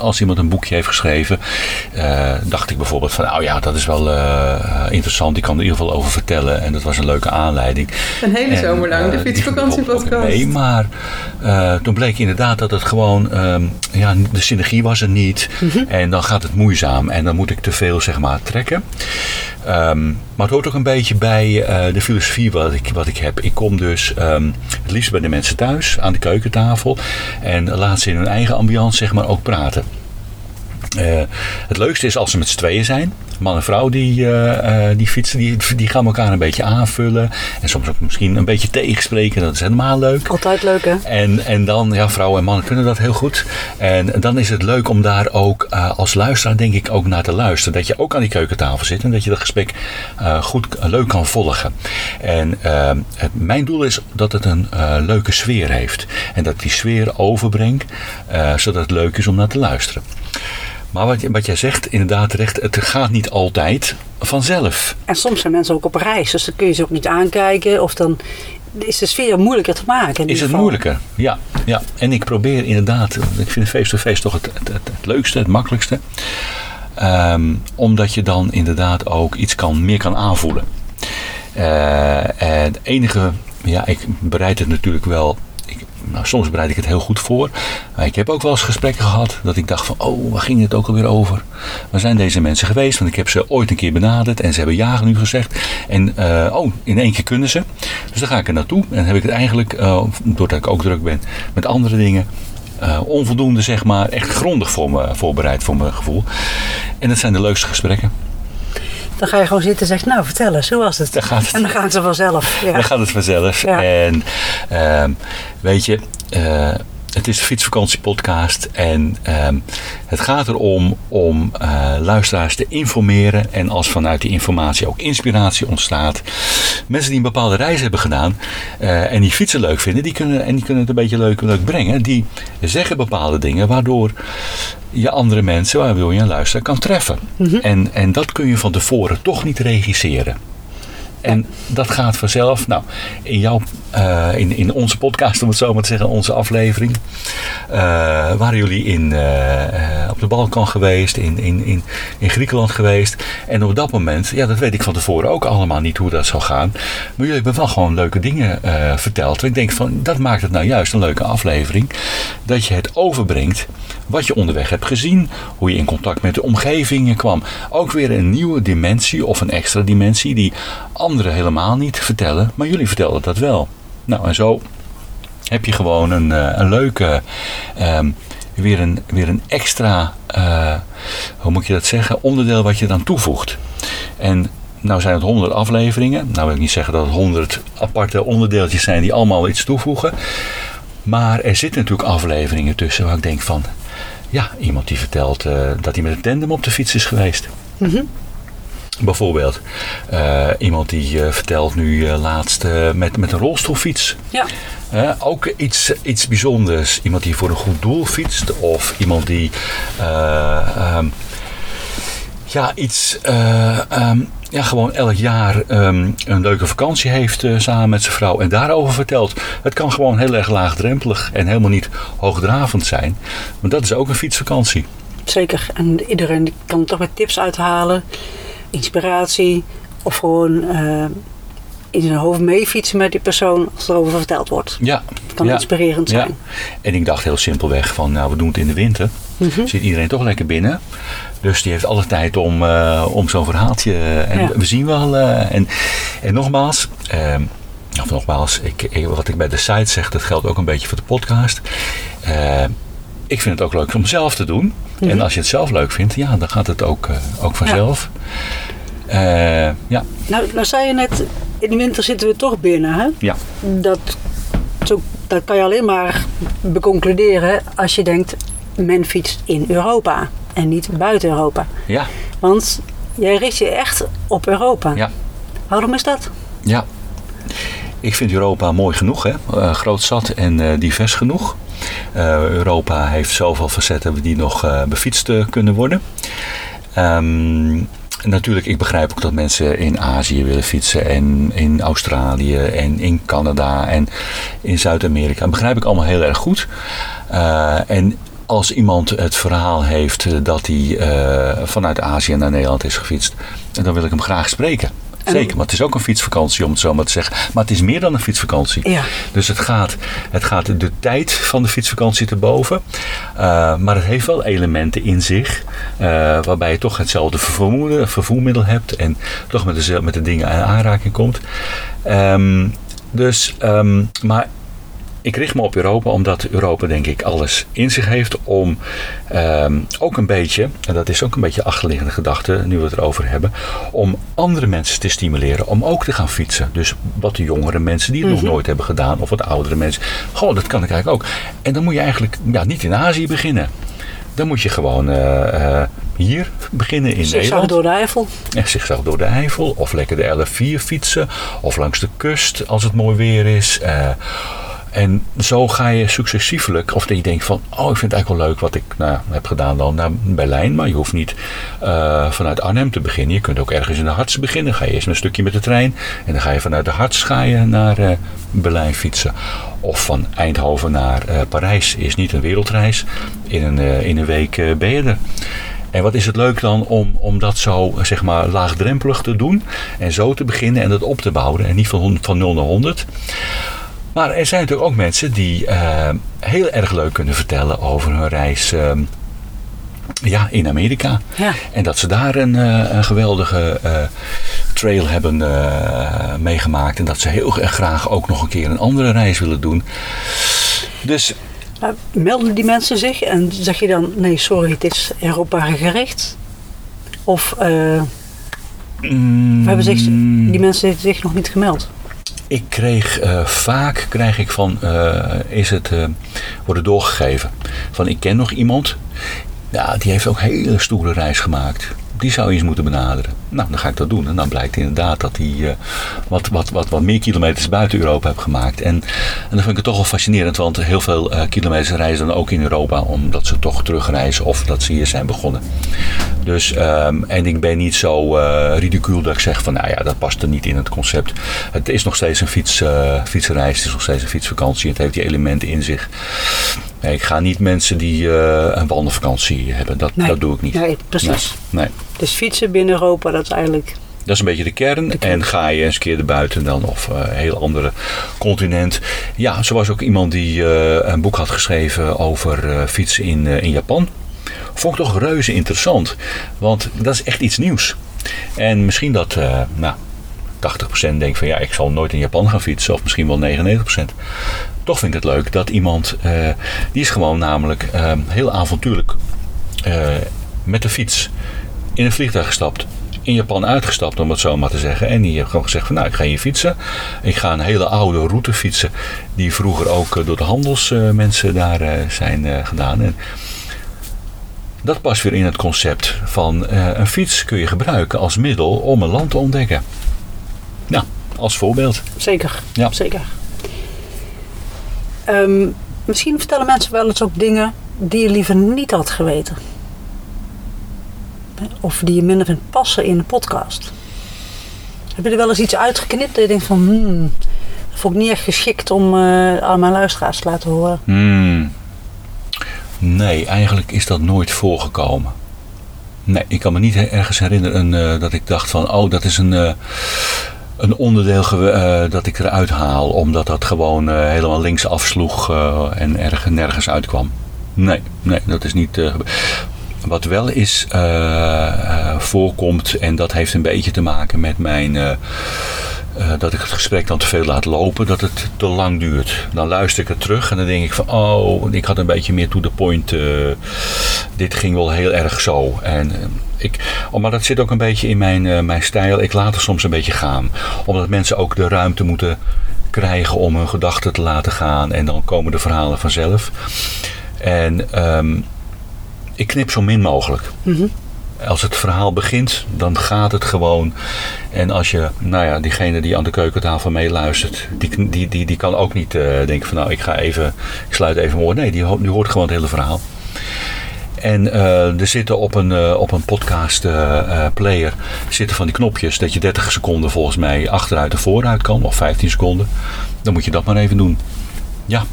als iemand een boekje heeft geschreven, eh, dacht ik bijvoorbeeld van, nou ja, dat is wel eh, interessant. Ik kan er in ieder geval over vertellen. En dat was een leuke aanleiding. Een hele En, zomer lang, eh, de fietsvakantiepodcast. mee, maar toen bleek inderdaad dat het gewoon, ehm, ja, de synergie was er niet. En dan gaat het moeizaam en dan moet ik te veel, zeg maar, trekken. Ehm, maar het hoort ook een beetje bij eh, de filosofie wat ik, wat ik heb. Ik kom dus ehm, het liefst bij de mensen thuis aan de keukentafel. En laat ze in hun eigen ambiance zeg maar ook praten. Eh, het leukste is als ze met z'n tweeën zijn. Man en vrouw die, eh, eh, die fietsen, die, die gaan elkaar een beetje aanvullen. En soms ook misschien een beetje tegenspreken. Dat is helemaal leuk. Altijd leuk hè? En, en dan, ja, vrouwen en mannen kunnen dat heel goed. En dan is het leuk om daar ook als luisteraar, denk ik, ook naar te luisteren. Dat je ook aan die keukentafel zit en dat je dat gesprek goed, leuk kan volgen. En het, mijn doel is dat het een leuke sfeer heeft. En dat die sfeer overbrengt, zodat het leuk is om naar te luisteren. Maar wat, wat jij zegt, inderdaad terecht, het gaat niet altijd vanzelf. En soms zijn mensen ook op reis, dus dan kun je ze ook niet aankijken. Of dan is de sfeer moeilijker te maken. in Is het geval. moeilijker? Ja, ja. En ik probeer inderdaad, ik vind face-to-face toch het, het, het, het leukste, het makkelijkste. Ehm, omdat je dan inderdaad ook iets kan, meer kan aanvoelen. Eh, en het enige, ja, ik bereid het natuurlijk wel. Nou, soms bereid ik het heel goed voor. Maar ik heb ook wel eens gesprekken gehad dat ik dacht van, oh, waar ging het ook alweer over? Waar zijn deze mensen geweest? Want ik heb ze ooit een keer benaderd en ze hebben ja nu gezegd. En, eh, oh, in één keer kunnen ze. Dus dan ga ik er naartoe en heb ik het eigenlijk, eh, doordat ik ook druk ben met andere dingen, eh, onvoldoende zeg maar, echt grondig voor me, voorbereid voor mijn gevoel. En dat zijn de leukste gesprekken. Dan ga je gewoon zitten en zegt, nou vertel eens, hoe was het? Dan gaat het. En dan gaan ze vanzelf. Ja. Dan gaat het vanzelf. Ja. En ehm, weet je, eh, het is een fietsvakantiepodcast. En ehm, het gaat erom om eh, luisteraars te informeren. En als vanuit die informatie ook inspiratie ontstaat. Mensen die een bepaalde reis hebben gedaan. eh, en die fietsen leuk vinden. Die kunnen, en die kunnen het een beetje leuk, leuk brengen. Die zeggen bepaalde dingen. Waardoor je andere mensen, waar wil je een luisteraar, kan treffen. en, en dat kun je van tevoren toch niet regisseren. En dat gaat vanzelf. Nou, in, jouw, eh, in, in onze podcast, om het zo maar te zeggen, onze aflevering. eh, waren jullie in, eh, op de Balkan geweest, in, in, in, in Griekenland geweest. En op dat moment, ja, dat weet ik van tevoren ook allemaal niet hoe dat zou gaan. Maar jullie hebben wel gewoon leuke dingen verteld. Ik denk van, dat maakt het nou juist een leuke aflevering. Dat je het overbrengt wat je onderweg hebt gezien, hoe je in contact met de omgeving kwam. Ook weer een nieuwe dimensie of een extra dimensie die helemaal niet vertellen, maar jullie vertelden dat wel. Nou, en zo heb je gewoon een, eh, een leuke, ehm, weer, een, weer een extra, eh, hoe moet je dat zeggen, onderdeel wat je dan toevoegt. En nou zijn het honderd afleveringen. Nou wil ik niet zeggen dat het honderd aparte onderdeeltjes zijn die allemaal iets toevoegen. Maar er zitten natuurlijk afleveringen tussen waar ik denk van... Ja, iemand die vertelt eh, dat hij met een tandem op de fiets is geweest. Bijvoorbeeld. eh, iemand die eh, vertelt nu eh, laatst met, met een rolstoelfiets. Ja. Ook iets, iets bijzonders. Iemand die voor een goed doel fietst. Of iemand die eh, ehm, ja, iets, eh, ehm, ja, gewoon elk jaar ehm, een leuke vakantie heeft samen met zijn vrouw. En daarover vertelt. Het kan gewoon heel erg laagdrempelig en helemaal niet hoogdravend zijn. Maar dat is ook een fietsvakantie. Zeker. En iedereen kan er toch wat tips uithalen, inspiratie. Of gewoon eh, in zijn hoofd meefietsen met die persoon als er over verteld wordt. Ja. Het kan ja. inspirerend zijn. Ja. En ik dacht heel simpelweg van, nou we doen het in de winter. Mhm. Zit iedereen toch lekker binnen. Dus die heeft alle tijd om, eh, om zo'n verhaaltje. eh, en Ja. we zien wel. en, en nogmaals, ehm, of nogmaals, ik, ik- wat ik bij de site zeg, dat geldt ook een beetje voor de podcast. Ik vind het ook leuk om zelf te doen. Mhm. En als je het zelf leuk vindt, ja, dan gaat het ook, eh, ook vanzelf. Eh, ja, Nou, nou zei je net, in de winter zitten we toch binnen. Hè? ja, Dat, zo, dat kan je alleen maar beconcluderen als je denkt, men fietst in Europa en niet buiten Europa. ja, Want jij richt je echt op Europa. ja. Waarom is dat? Ja, ik vind Europa mooi genoeg, hè? Eh, groot zat en divers genoeg. Eh, Europa heeft zoveel facetten die nog eh, befietst eh, kunnen worden. Ehm, natuurlijk, ik begrijp ook dat mensen in Azië willen fietsen en in Australië en in Canada en in Zuid-Amerika. Dat begrijp ik allemaal heel erg goed. En als iemand het verhaal heeft dat hij vanuit Azië naar Nederland is gefietst, dan wil ik hem graag spreken. Zeker, maar het is ook een fietsvakantie om het zo maar te zeggen. Maar het is meer dan een fietsvakantie. Ja. Dus het gaat, het gaat de tijd van de fietsvakantie te boven. Eh, maar het heeft wel elementen in zich. eh, waarbij je toch hetzelfde vervoer, vervoermiddel hebt. En toch met de, met de dingen in aanraking komt. Ehm, dus, ehm, maar ik richt me op Europa omdat Europa denk ik alles in zich heeft om ehm, ook een beetje, en dat is ook een beetje achterliggende gedachte nu we het erover hebben, om andere mensen te stimuleren om ook te gaan fietsen. Dus wat de jongere mensen die het nog nooit hebben gedaan of wat oudere mensen. Goh, dat kan ik eigenlijk ook. En dan moet je eigenlijk ja, niet in Azië beginnen. Dan moet je gewoon eh, eh, hier beginnen in Zigzag Nederland. door de Eifel. En zigzag door de Eifel. Of lekker de L4 fietsen. Of langs de kust als het mooi weer is. Eh, en zo ga je successievelijk. Of dat je denkt van. Oh ik vind het eigenlijk wel leuk wat ik nou, heb gedaan dan naar Berlijn. Maar je hoeft niet eh, vanuit Arnhem te beginnen. Je kunt ook ergens in de Harts beginnen. Ga je eerst een stukje met de trein. En dan ga je vanuit de Harts ga je naar eh, Berlijn fietsen. Of van Eindhoven naar eh, Parijs. Is niet een wereldreis. In een, in een week ben je er. En wat is het leuk dan om, om dat zo zeg maar laagdrempelig te doen. En zo te beginnen en dat op te bouwen. En niet van, 100 van 0 naar 100. Maar er zijn natuurlijk ook mensen die eh, heel erg leuk kunnen vertellen over hun reis ehm, ja, in Amerika. Ja. En dat ze daar een, eh, een geweldige eh, trail hebben meegemaakt. En dat ze heel erg graag ook nog een keer een andere reis willen doen. Dus melden die mensen zich en zeg je dan, nee sorry, het is Europa gericht? Of mm, hebben zich, die mensen zich nog niet gemeld? Ik kreeg eh, vaak krijg ik van eh, is het eh, worden doorgegeven van ik ken nog iemand. Ja, die heeft ook hele stoere reis gemaakt. Die zou je eens moeten benaderen. Nou, dan ga ik dat doen. En dan blijkt inderdaad dat hij eh, wat, wat, wat, wat meer kilometers buiten Europa heeft gemaakt. En, en dan vind ik het toch wel fascinerend. Want heel veel eh, kilometers reizen dan ook in Europa. Omdat ze toch terugreizen of dat ze hier zijn begonnen. Dus, ehm, en ik ben niet zo eh ridicuul dat ik zeg van nou ja, dat past er niet in het concept. Het is nog steeds een fiets, fietsreis, het is nog steeds een fietsvakantie. Het heeft die elementen in zich. Nee, ik ga niet mensen die een wandelvakantie hebben. Dat, Nee. dat doe ik niet. Nee, precies. Nee, nee. Dus fietsen binnen Europa, dat is eigenlijk... Dat is een beetje de kern. En ga je eens een keer erbuiten dan of eh, een heel andere continent. Ja, zo was ook iemand die eh, een boek had geschreven over eh, fietsen in, in Japan. Vond ik toch reuze interessant. Want dat is echt iets nieuws. En misschien dat, nou, 80% denkt van ja, ik zal nooit in Japan gaan fietsen. Of misschien wel 99%. Toch vind ik het leuk dat iemand, die is gewoon namelijk heel avontuurlijk met de fiets in een vliegtuig gestapt. In Japan uitgestapt, om het zo maar te zeggen. En die heeft gewoon gezegd van nou, ik ga hier fietsen. Ik ga een hele oude route fietsen. Die vroeger ook eh, door de handelsmensen daar eh, zijn eh, gedaan. En dat past weer in het concept van eh, een fiets kun je gebruiken als middel om een land te ontdekken. Nou, als voorbeeld. Zeker, Ja. zeker. Ehm, misschien vertellen mensen wel eens ook dingen die je liever niet had geweten. Of die je minder vindt passen in de podcast. Heb je er wel eens iets uitgeknipt dat je denkt van... Hmm, dat vond ik niet echt geschikt om eh, aan mijn luisteraars te laten horen. Hmm. Nee, eigenlijk is dat nooit voorgekomen. Nee, ik kan me niet ergens herinneren eh, dat ik dacht van, oh, dat is een, eh, een onderdeel dat ik eruit haal, omdat dat gewoon helemaal links afsloeg en erg, nergens uitkwam. Nee, nee, dat is niet. Wat wel is eh, eh, voorkomt, en dat heeft een beetje te maken met mijn. eh, dat ik het gesprek dan te veel laat lopen, dat het te lang duurt. Dan luister ik het terug en dan denk ik van, oh, ik had een beetje meer to the point. dit ging wel heel erg zo. En, ik, oh, maar dat zit ook een beetje in mijn, mijn stijl. Ik laat het soms een beetje gaan. Omdat mensen ook de ruimte moeten krijgen om hun gedachten te laten gaan. En dan komen de verhalen vanzelf. En ehm, ik knip zo min mogelijk. Als het verhaal begint, dan gaat het gewoon. En als je, nou ja, diegene die aan de keukentafel meeluistert, die, die, die, die kan ook niet eh, denken van nou, ik ga even, ik sluit even mijn oor. Nee, die, die hoort gewoon het hele verhaal. En eh, er zitten op een, eh, op een podcast player zitten van die knopjes dat je 30 seconden volgens mij achteruit en vooruit kan, of 15 seconden. Dan moet je dat maar even doen. Ja,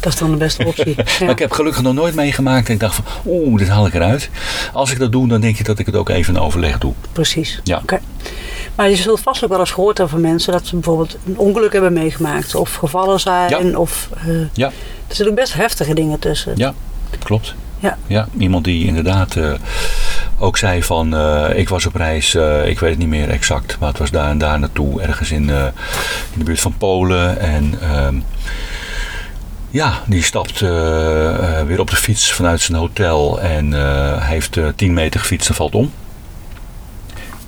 Dat is dan de beste optie. maar ik heb gelukkig nog nooit meegemaakt en ik dacht van, oeh, dit haal ik eruit. Als ik dat doe, dan denk je dat ik het ook even in overleg doe. Precies. Ja. Maar je zult vast ook wel eens gehoord hebben van mensen dat ze bijvoorbeeld een ongeluk hebben meegemaakt. Of gevallen zijn. Ja. Of, eh, Ja, er zitten ook best heftige dingen tussen. ja, klopt. Ja. Ja, iemand die inderdaad eh, ook zei van, eh, ik was op reis, ik weet het niet meer exact, maar het was daar en daar naartoe, ergens in, in de buurt van Polen. En ehm, Ja, die stapt eh, eh, weer op de fiets vanuit zijn hotel en eh, heeft eh, 10 meter gefietst en valt om.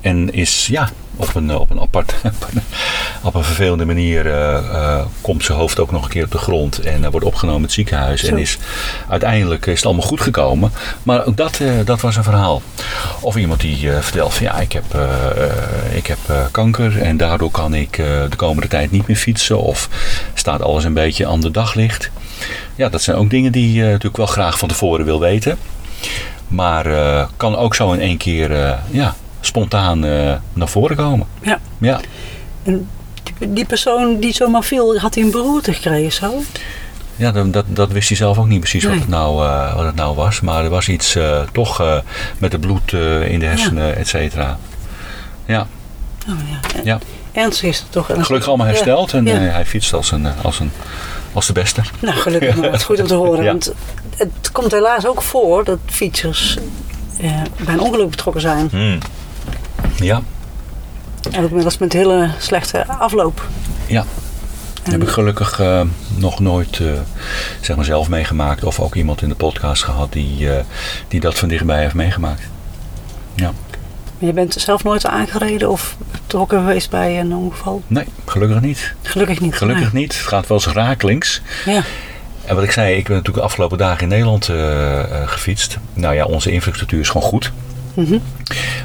En is ja, op een, op een apart, op een vervelende manier eh, eh, komt zijn hoofd ook nog een keer op de grond en eh, wordt opgenomen in het ziekenhuis. En is uiteindelijk is het allemaal goed gekomen. Maar ook dat, dat was een verhaal. Of iemand die vertelt van ja, ik heb, ik heb kanker en daardoor kan ik de komende tijd niet meer fietsen. Of staat alles een beetje aan de daglicht. Ja, dat zijn ook dingen die je natuurlijk wel graag van tevoren wil weten. Maar kan ook zo in één keer ja, spontaan eh, naar voren komen. Ja. Ja, En die, persoon die zomaar viel, had hij een beroerte gekregen zo? ja dat, dat, dat wist hij zelf ook niet precies wat, het nou, eh, wat het nou was. Maar er was iets eh, toch met het bloed in de hersenen, et cetera. Ja, Oh, ja. ja. Ernstig is het toch? Gelukkig allemaal Ja. hersteld. En Ja. hij fietst als, een, als, een, als de beste. Nou, gelukkig maar. Het is goed om te horen. Ja. Want het komt helaas ook voor dat fietsers eh, bij een ongeluk betrokken zijn. Hmm. Ja, En ook is met hele slechte afloop. ja. En- heb ik gelukkig eh, nog nooit eh, zeg maar zelf meegemaakt. Of ook iemand in de podcast gehad die, eh, die dat van dichtbij heeft meegemaakt. Ja. Je bent zelf nooit aangereden of betrokken geweest bij een ongeval? Nee, gelukkig niet. Gelukkig niet. Gelukkig niet. Het gaat wel eens rakelings. Nee. Ja. En wat ik zei, ik ben natuurlijk de afgelopen dagen in Nederland gefietst. Nou ja, onze infrastructuur is gewoon goed. Maar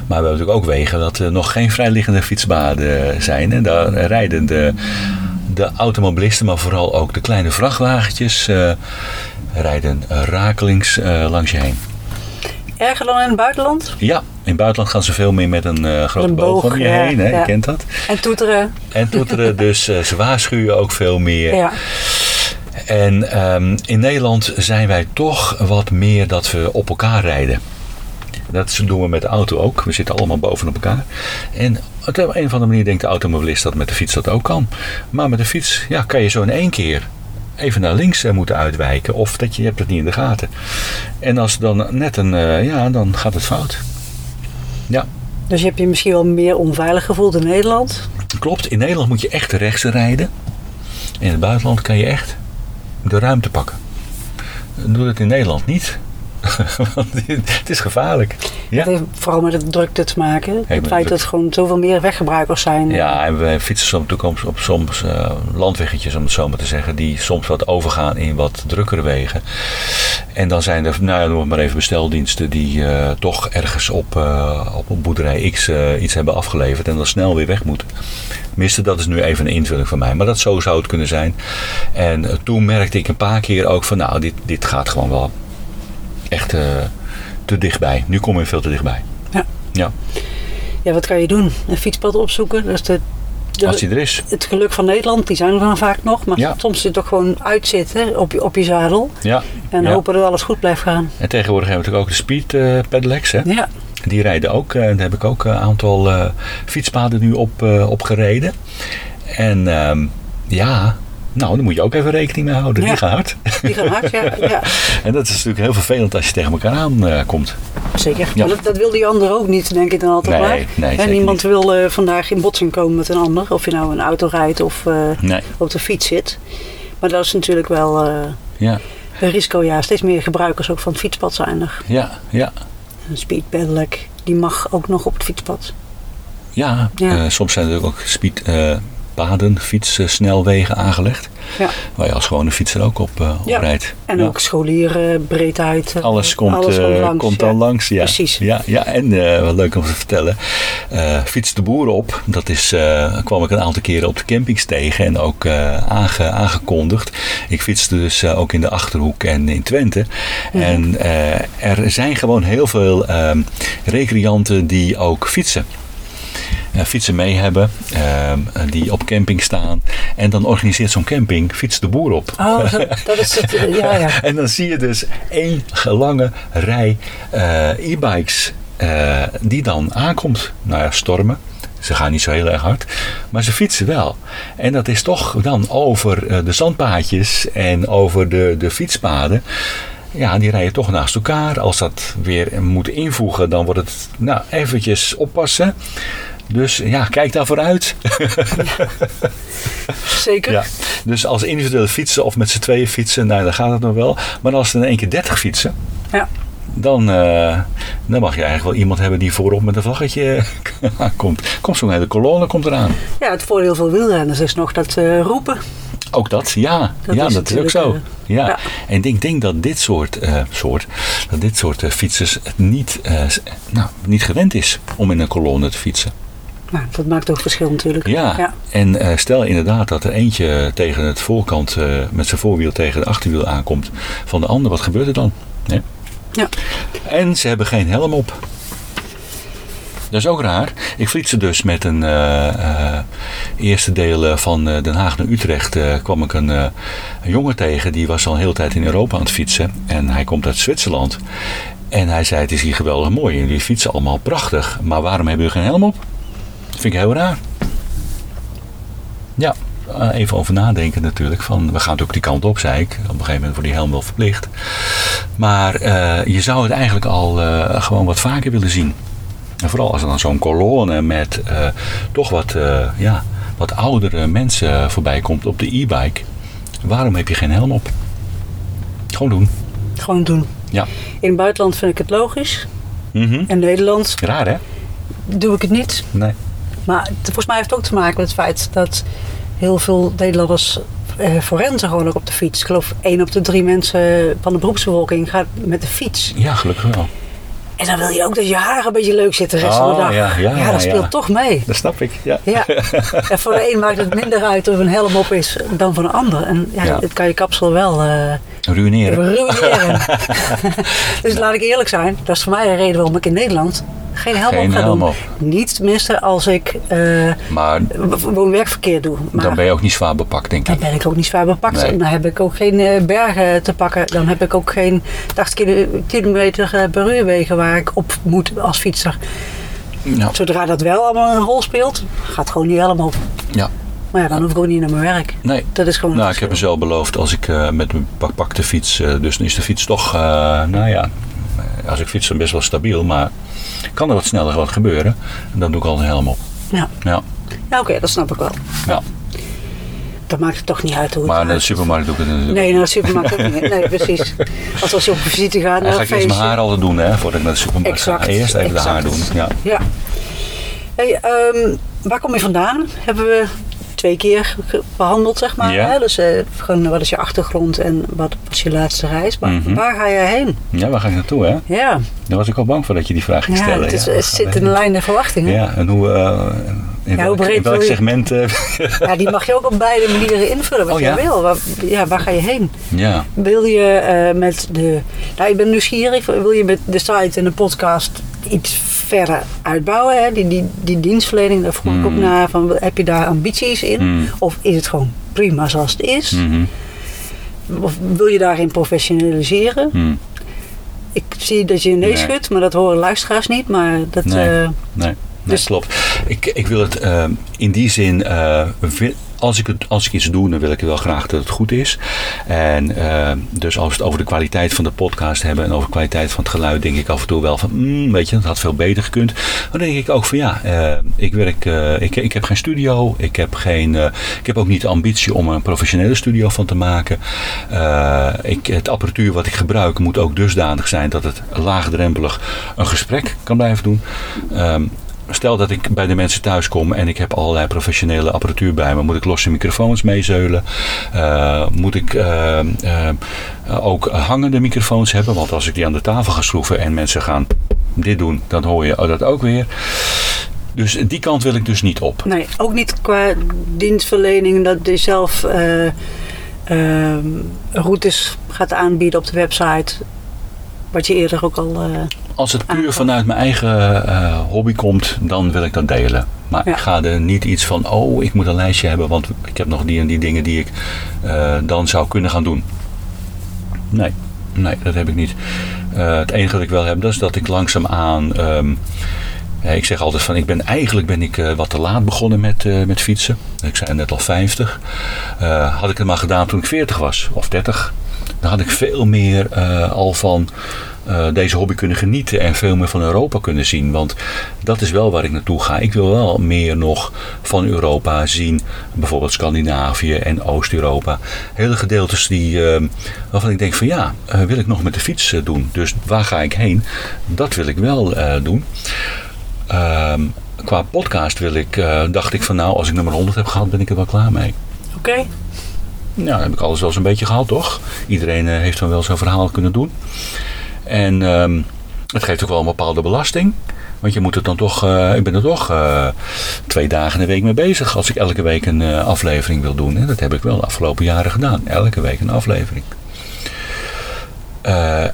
we hebben natuurlijk ook wegen dat er nog geen vrijliggende fietspaden zijn. En daar rijden de, de automobilisten, maar vooral ook de kleine vrachtwagentjes, eh, rijden rakelings eh, langs je heen. Erger dan in het buitenland? Ja, in het buitenland gaan ze veel meer met een eh, grote Een boog, om je ja, heen. Hè? ja. Je kent dat. En toeteren? En toeteren, dus ze waarschuwen ook veel meer. Ja. En ehm, in Nederland zijn wij toch wat meer dat we op elkaar rijden. Dat doen we met de auto ook. We zitten allemaal bovenop elkaar. En op een of andere manier denkt de automobilist dat met de fiets dat ook kan. Maar met de fiets ja, kan je zo in één keer even naar links eh, moeten uitwijken. Of dat je, je hebt het niet in de gaten. En als dan net een, eh, ja, dan gaat het fout. Ja, Dus je hebt je misschien wel meer onveilig gevoeld in Nederland. klopt. In Nederland moet je echt rechts rijden. In het buitenland kan je echt de ruimte pakken. Doe dat in Nederland niet. Het is gevaarlijk. Ja. Het heeft vooral met de drukte te maken. het feit dat er gewoon zoveel meer weggebruikers zijn. Ja, en we fietsen soms natuurlijk op, op soms eh, landweggetjes, om het zo maar te zeggen, die soms wat overgaan in wat drukkere wegen. En dan zijn er, nou ja, noem maar even besteldiensten die eh, toch ergens op, eh, op een boerderij X iets hebben afgeleverd en dan snel weer weg moeten. Tenminste, dat is nu even een invulling van mij, maar dat zo zou het kunnen zijn. En toen merkte ik een paar keer ook van, nou, dit, dit gaat gewoon wel echt eh, te dichtbij. Nu kom je veel te dichtbij. Ja. Ja, Ja, wat kan je doen? Een fietspad opzoeken. Dat is de, de- als die er is. het geluk van Nederland, die zijn er dan vaak nog. Maar Ja. soms zit toch gewoon uitzitten op je, op je zadel. Ja. En ja. hopen dat alles goed blijft gaan. En tegenwoordig hebben we natuurlijk ook de speed eh, pedelecs. Hè? Ja, Die rijden ook. eh, daar heb ik ook een aantal fietspaden nu op, op gereden. En ehm, ja, nou, daar moet je ook even rekening mee houden. Ja. Die gaan hard. die gaan hard. Ja, ja en dat is natuurlijk heel vervelend als je tegen elkaar aan eh, komt. zeker. Ja. Dat, dat wil die ander ook niet, denk ik dan altijd Nee, maar. nee, en niemand niet. wil eh, vandaag in botsing komen met een ander. Of je nou een auto rijdt of eh, Nee, op de fiets zit. Maar dat is natuurlijk wel ja, een risico. Ja, steeds meer gebruikers ook van het fietspad zijn er. ja, ja. Een speed pedelec, die mag ook nog op het fietspad. Ja, Ja. soms zijn er ook speedpaden, fietssnelwegen aangelegd. Ja. Waar je als gewone fietser ook op, eh, op Ja. rijdt. En Ja. ook scholieren, breedheid. eh, Alles komt, alles eh, langs, komt dan langs. Ja. Precies. Ja, ja. en eh, wat leuk om te vertellen. fiets de boer op. Dat is, kwam ik een aantal keren op de campings tegen. En ook aange- aangekondigd. Ik fietste dus ook in de Achterhoek en in Twente. En er zijn gewoon heel veel ehm, recreanten die ook fietsen. Eh, fietsen mee hebben, ehm, die op camping staan. En dan organiseert zo'n camping Fiets de Boer op. Oh, dat, is het. Ja, ja. En dan zie je dus één lange rij eh, e-bikes eh, die dan aankomt. Nou ja, stormen. Ze gaan niet zo heel erg hard, maar ze fietsen wel. En dat is toch dan over de zandpaadjes en over de, de fietspaden. Ja, die rijden toch naast elkaar. Als dat weer moet invoegen, dan wordt het nou, eventjes oppassen. Dus ja, kijk daarvoor uit. Zeker. Ja. Dus als individuele fietsen of met z'n tweeën fietsen, nou, dan gaat het nog wel. Maar als er in één keer 30 fietsen, Ja. dan, eh, dan mag je eigenlijk wel iemand hebben die voorop met een vlaggetje komt. Komt zo'n hele kolonne komt eraan. Ja, het voordeel van wielrenners is nog dat eh, roepen. Ook dat, ja. Dat ja, is dat is ook zo. natuurlijk, ja. ja. En ik denk, denk dat dit soort, eh, soort, dat dit soort eh, fietsers het niet, eh, nou, niet gewend is om in een kolonne te fietsen. Nou, dat maakt ook verschil natuurlijk. Ja, ja. en eh, stel inderdaad dat er eentje tegen het voorkant eh, met zijn voorwiel tegen de achterwiel aankomt van de ander, wat gebeurt er dan? Hè? Ja. En ze hebben geen helm op. Dat is ook raar. Ik fietste dus met een eh, eerste deel van Den Haag naar Utrecht. kwam ik een, een jongen tegen. Die was al een hele tijd in Europa aan het fietsen. En hij komt uit Zwitserland. En hij zei: Het is hier geweldig mooi. Jullie fietsen allemaal prachtig. Maar waarom hebben jullie geen helm op? Dat vind ik heel raar. Ja, eh, even over nadenken natuurlijk. Van, we gaan natuurlijk die kant op, zei ik. Op een gegeven moment wordt die helm wel verplicht. Maar eh, je zou het eigenlijk al eh, gewoon wat vaker willen zien. En vooral als er dan zo'n kolonne met toch wat, ja, wat oudere mensen voorbij komt op de e-bike. Waarom heb je geen helm op? Gewoon doen. Gewoon doen. Ja. In het buitenland vind ik het logisch. Mhm. In Nederland Raar hè? doe ik het niet. Nee. Maar het, volgens mij heeft het ook te maken met het feit dat heel veel Nederlanders eh, forensen gewoon ook op de fiets. Ik geloof één op de drie mensen van de beroepsbevolking gaat met de fiets. Ja, gelukkig wel. En dan wil je ook dat je haar een beetje leuk zit de rest van de Oh, dag. ja, ja, dat speelt ja. toch mee. Dat snap ik. Ja. Ja. en voor de een maakt het minder uit of een helm op is dan voor de ander. En ja, Ja. het kan je kapsel wel eh Ruïneren. ruïneren. dus laat ik eerlijk zijn, dat is voor mij een reden waarom ik in Nederland geen helm Geen op ga helm doen. op. Niet tenminste als ik eh Maar woon-werkverkeer doe. Maar dan ben je ook niet zwaar bepakt, denk dan ik. ben ik ook niet zwaar bepakt. Nee. Dan heb ik ook geen eh, bergen te pakken. Dan heb ik ook geen 80 kilo- kilometer eh, per uur wegen waar ik op moet als fietser. Ja. Zodra dat wel allemaal een rol speelt, gaat gewoon niet helemaal op. ja. Maar ja, dan hoef ik ook niet naar mijn werk. Nee. Dat is gewoon Nou, ik heb mezelf beloofd als ik eh, met mijn pak, pak de fiets, eh, dus dan is de fiets toch, eh, nou ja, als ik fiets dan best wel stabiel, maar kan er wat sneller wat gebeuren. En dan doe ik al een helm op. Ja, Ja, ja oké, dat snap ik wel. ja. Dat maakt het toch niet uit hoe het Maar naar de supermarkt doe ik het natuurlijk. Nee, naar de supermarkt ook niet. Nee, precies. Als als je op visite gaat Dan naar ga ik eerst mijn haar altijd doen, hè, voordat ik naar de supermarkt Exact, ga. Eerst even de haar doen. Ja. Ja. Hey, ehm, waar kom je vandaan? Hebben we twee keer behandeld, zeg maar. Ja. Hè? Dus eh, gewoon, wat is je achtergrond en wat was je laatste reis? Maar Mhm. waar ga jij heen? ja, waar ga ik naartoe, hè? Ja, Daar was ik al bang voor dat je die vraag ging ja stellen. het, ja, het zit in de lijn der verwachtingen. Ja. Ja, en hoe, eh, in, welk, breed in welk je- segment? eh, die mag je ook op beide manieren invullen wat Oh, ja? wil. Waar, ja, waar ga je heen? ja, Wil je met de. Nou, ik ben nieuwsgierig. Wil je met de site en de podcast iets verder uitbouwen? Hè? Die, die, die dienstverlening, daar vroeg ik ook Mm. naar. Van, heb je daar ambities in? Mm. Of is het gewoon prima zoals het is? mhm, Of wil je daarin professionaliseren? mhm. Ik zie dat je nee Nee. schudt, maar dat horen luisteraars niet. Maar dat. Nee. eh, Nee, nee Dus- klopt. Ik, ik wil het eh, in die zin, eh, als, ik het, als ik iets doe, dan wil ik wel graag dat het goed is. En eh, dus als we het over de kwaliteit van de podcast hebben en over de kwaliteit van het geluid, denk ik af en toe wel van, mm, weet je, dat had veel beter gekund. Dan denk ik ook van ja, eh, ik werk, eh, ik, ik heb geen studio, ik heb, geen, ik heb ook niet de ambitie om een professionele studio van te maken. Ik, het apparatuur wat ik gebruik moet ook dusdanig zijn dat het laagdrempelig een gesprek kan blijven doen. Ehm, Stel dat ik bij de mensen thuis kom en ik heb allerlei professionele apparatuur bij me. Moet ik losse microfoons meezeulen? Eh, moet ik eh, eh, ook hangende microfoons hebben? Want als ik die aan de tafel ga schroeven en mensen gaan dit doen, dan hoor je dat ook weer. Dus die kant wil ik dus niet op. nee, ook niet qua dienstverlening dat je zelf eh, ehm, routes gaat aanbieden op de website. Wat je eerder ook al. Als het puur vanuit mijn eigen eh, hobby komt, dan wil ik dat delen. Maar Ja. ik ga er niet iets van, oh, ik moet een lijstje hebben, want ik heb nog die en die dingen die ik eh, dan zou kunnen gaan doen. Nee, nee, dat heb ik niet. Eh, het enige wat ik wel heb, dat is dat ik langzaamaan. ja, ik zeg altijd van, ik ben eigenlijk ben ik wat te laat begonnen met, met fietsen. Ik zei net al 50. Eh, had ik het maar gedaan toen ik 40 was, of 30. dan had ik veel meer al van eh, deze hobby kunnen genieten en veel meer van Europa kunnen zien. Want dat is wel waar ik naartoe ga. Ik wil wel meer nog van Europa zien. Bijvoorbeeld Scandinavië en Oost-Europa. Hele gedeeltes die, eh, waarvan ik denk van ja, eh, wil ik nog met de fiets doen. Dus waar ga ik heen? Dat wil ik wel doen. Ehm, qua podcast wil ik, dacht ik van nou, als ik nummer 100 heb gehad, ben ik er wel klaar mee. Oké. Nou, dan heb ik alles wel zo'n beetje gehad, toch? Iedereen heeft dan wel zo'n verhaal kunnen doen. En ehm, het geeft ook wel een bepaalde belasting. Want je moet het dan toch, eh, ik ben er toch eh, twee dagen in de week mee bezig als ik elke week een eh, aflevering wil doen. En dat heb ik wel de afgelopen jaren gedaan. Elke week een aflevering.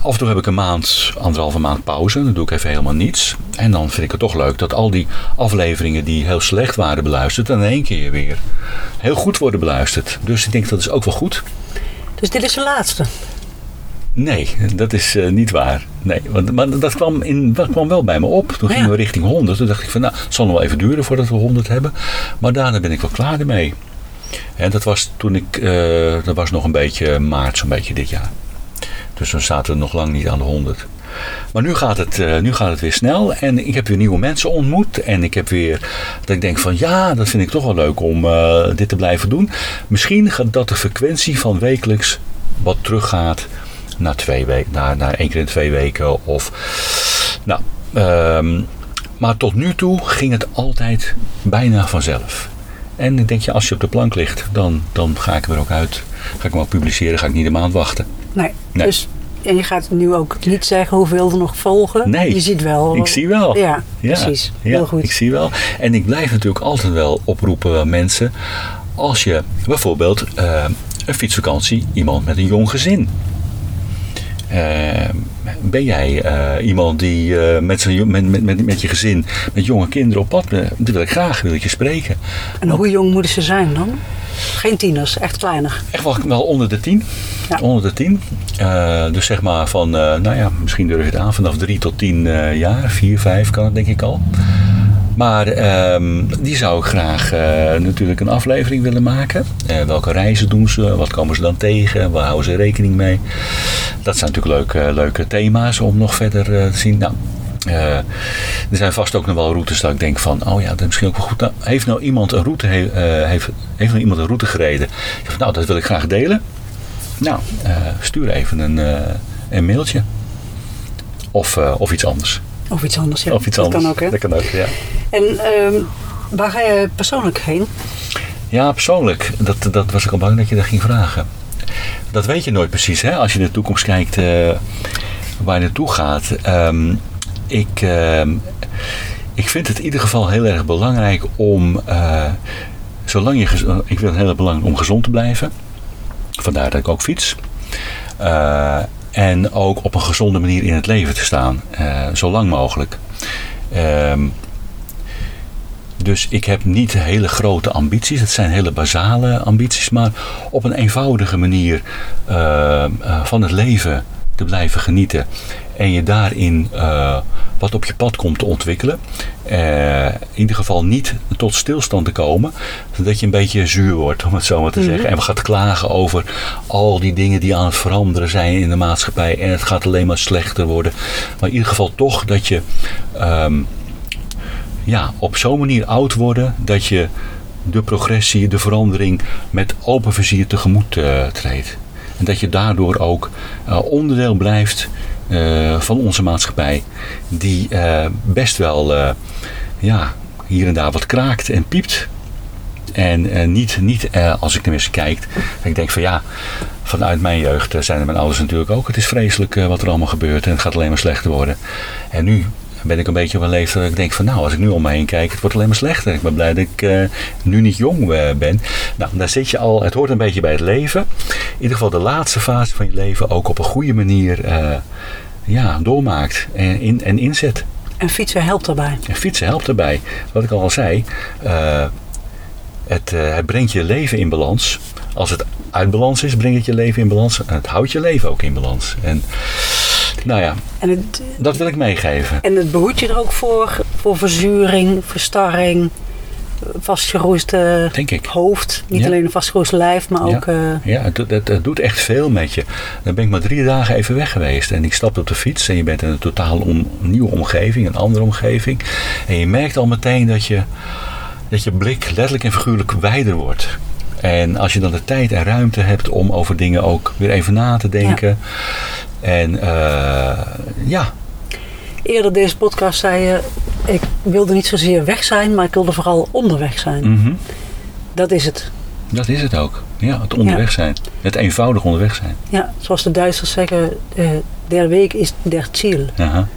Af en toe heb ik een maand, anderhalve maand pauze. Dan doe ik even helemaal niets. En dan vind ik het toch leuk dat al die afleveringen die heel slecht waren beluisterd, dan in één keer weer heel goed worden beluisterd. Dus ik denk dat is ook wel goed. Dus dit is de laatste. Nee, dat is eh, niet waar. Nee, want, maar dat kwam, in, dat kwam wel bij me op. Toen Ja. gingen we richting 100. Toen dacht ik van nou, het zal nog wel even duren voordat we 100 hebben. Maar daarna ben ik wel klaar ermee. En dat was toen ik, eh, dat was nog een beetje maart, zo'n beetje dit jaar. Dus dan zaten we nog lang niet aan de 100. Maar nu gaat, het, eh, nu gaat het weer snel en ik heb weer nieuwe mensen ontmoet. En ik heb weer dat ik denk van ja, dat vind ik toch wel leuk om dit te blijven doen. Misschien gaat dat de frequentie van wekelijks wat teruggaat naar twee weken, naar, naar één keer in twee weken. Of nou, ehm, maar tot nu toe ging het altijd bijna vanzelf. En ik denk, ja, als je op de plank ligt, dan, dan ga ik er ook uit. Ga ik hem ook publiceren, ga ik niet een maand wachten. Nee. Nee. Dus, en je gaat nu ook niet zeggen hoeveel er nog volgen. Nee. Je ziet wel. Ik zie wel. Ja, precies. Ja, Heel goed. Ik zie wel. En ik blijf natuurlijk altijd wel oproepen aan mensen. Als je bijvoorbeeld eh, een fietsvakantie, iemand met een jong gezin. Eh, ben jij eh, iemand die eh, met, met, met, met, met je gezin, met jonge kinderen op pad? Dan wil ik graag wil ik je spreken. En hoe jong moeten ze zijn dan? Geen tieners, echt kleiner. Echt wel, wel onder de tien. Ja. Onder de tien. Eh, dus zeg maar van, eh, nou ja, misschien durf je het aan vanaf drie tot tien eh, jaar. Vier, vijf kan het denk ik al. Maar ehm, die zou ik graag eh, natuurlijk een aflevering willen maken. Eh, welke reizen doen ze? Wat komen ze dan tegen? Waar houden ze rekening mee? Dat zijn natuurlijk leuke, leuke thema's om nog verder eh, te zien. Nou, er zijn vast ook nog wel routes dat ik denk van, oh ja, dat is misschien ook wel goed. Nou, heeft nou iemand een route, he- heeft, heeft nou iemand een route gereden? Zeg, nou, dat wil ik graag delen. Nou, stuur even een, een mailtje. Of, of iets anders. Of iets anders. Ja. Of iets dat anders. kan ook, hè? Dat kan ook, ja. En ehm, waar ga je persoonlijk heen? Ja, persoonlijk. Dat, dat was ik al bang dat je dat ging vragen. Dat weet je nooit precies, hè? Als je in de toekomst kijkt eh, waar je naartoe gaat. Ehm, ik, ehm, ik vind het in ieder geval heel erg belangrijk om, eh, zolang je, ik vind het heel erg belangrijk om gezond te blijven. Vandaar dat ik ook fiets. En ook op een gezonde manier in het leven te staan, eh, zo lang mogelijk. Ehm, dus ik heb niet hele grote ambities. Het zijn hele basale ambities. Maar op een eenvoudige manier eh, eh, van het leven te blijven genieten. En je daarin eh, wat op je pad komt te ontwikkelen. Eh, in ieder geval niet tot stilstand te komen. Zodat je een beetje zuur wordt, om het zo maar te zeggen. En gaat klagen over al die dingen die aan het veranderen zijn in de maatschappij. En het gaat alleen maar slechter worden. Maar in ieder geval toch dat je... ehm, ja, op zo'n manier oud worden dat je de progressie, de verandering met open vizier tegemoet eh, treedt. En dat je daardoor ook onderdeel blijft eh, van onze maatschappij, die eh, best wel eh, ja, hier en daar wat kraakt en piept. En niet, niet als ik tenminste kijk, dat ik denk van ja, vanuit mijn jeugd zijn er mijn ouders natuurlijk ook. Het is vreselijk wat er allemaal gebeurt en het gaat alleen maar slechter worden. En nu ben ik een beetje op een leeftijd dat ik denk van nou, als ik nu om me heen kijk, het wordt alleen maar slechter. Ik ben blij dat ik eh, nu niet jong eh, ben. Nou, daar zit je al, het hoort een beetje bij het leven. In ieder geval de laatste fase van je leven ook op een goede manier eh, ja, doormaakt en, in, en inzet. En fietsen helpt daarbij. En fietsen helpt erbij. Wat ik al zei, het, het brengt je leven in balans. Als het uit balans is, brengt het je leven in balans. En het houdt je leven ook in balans. En nou ja, En het, dat wil ik meegeven. en het behoedt je er ook voor, voor verzuring, verstarring. vastgeroest eh, Denk ik. hoofd. Niet Ja. alleen een vastgeroest lijf, maar Ja. ook... eh, Ja, het, doet- het, het doet echt veel met je. Dan ben ik maar drie dagen even weg geweest. En ik stapte op de fiets en je bent in een totaal om, nieuwe omgeving, een andere omgeving. En je merkt al meteen dat je, dat je blik letterlijk en figuurlijk wijder wordt. En als je dan de tijd en ruimte hebt om over dingen ook weer even na te denken. En eh, ja, Eerder deze podcast zei je, ik wilde niet zozeer weg zijn, maar ik wilde vooral onderweg zijn. mhm, Dat is het. dat is het ook. Ja, het onderweg zijn. Het eenvoudig onderweg zijn. Ja, zoals de Duitsers zeggen, eh, der Weg is der Ziel. Aha.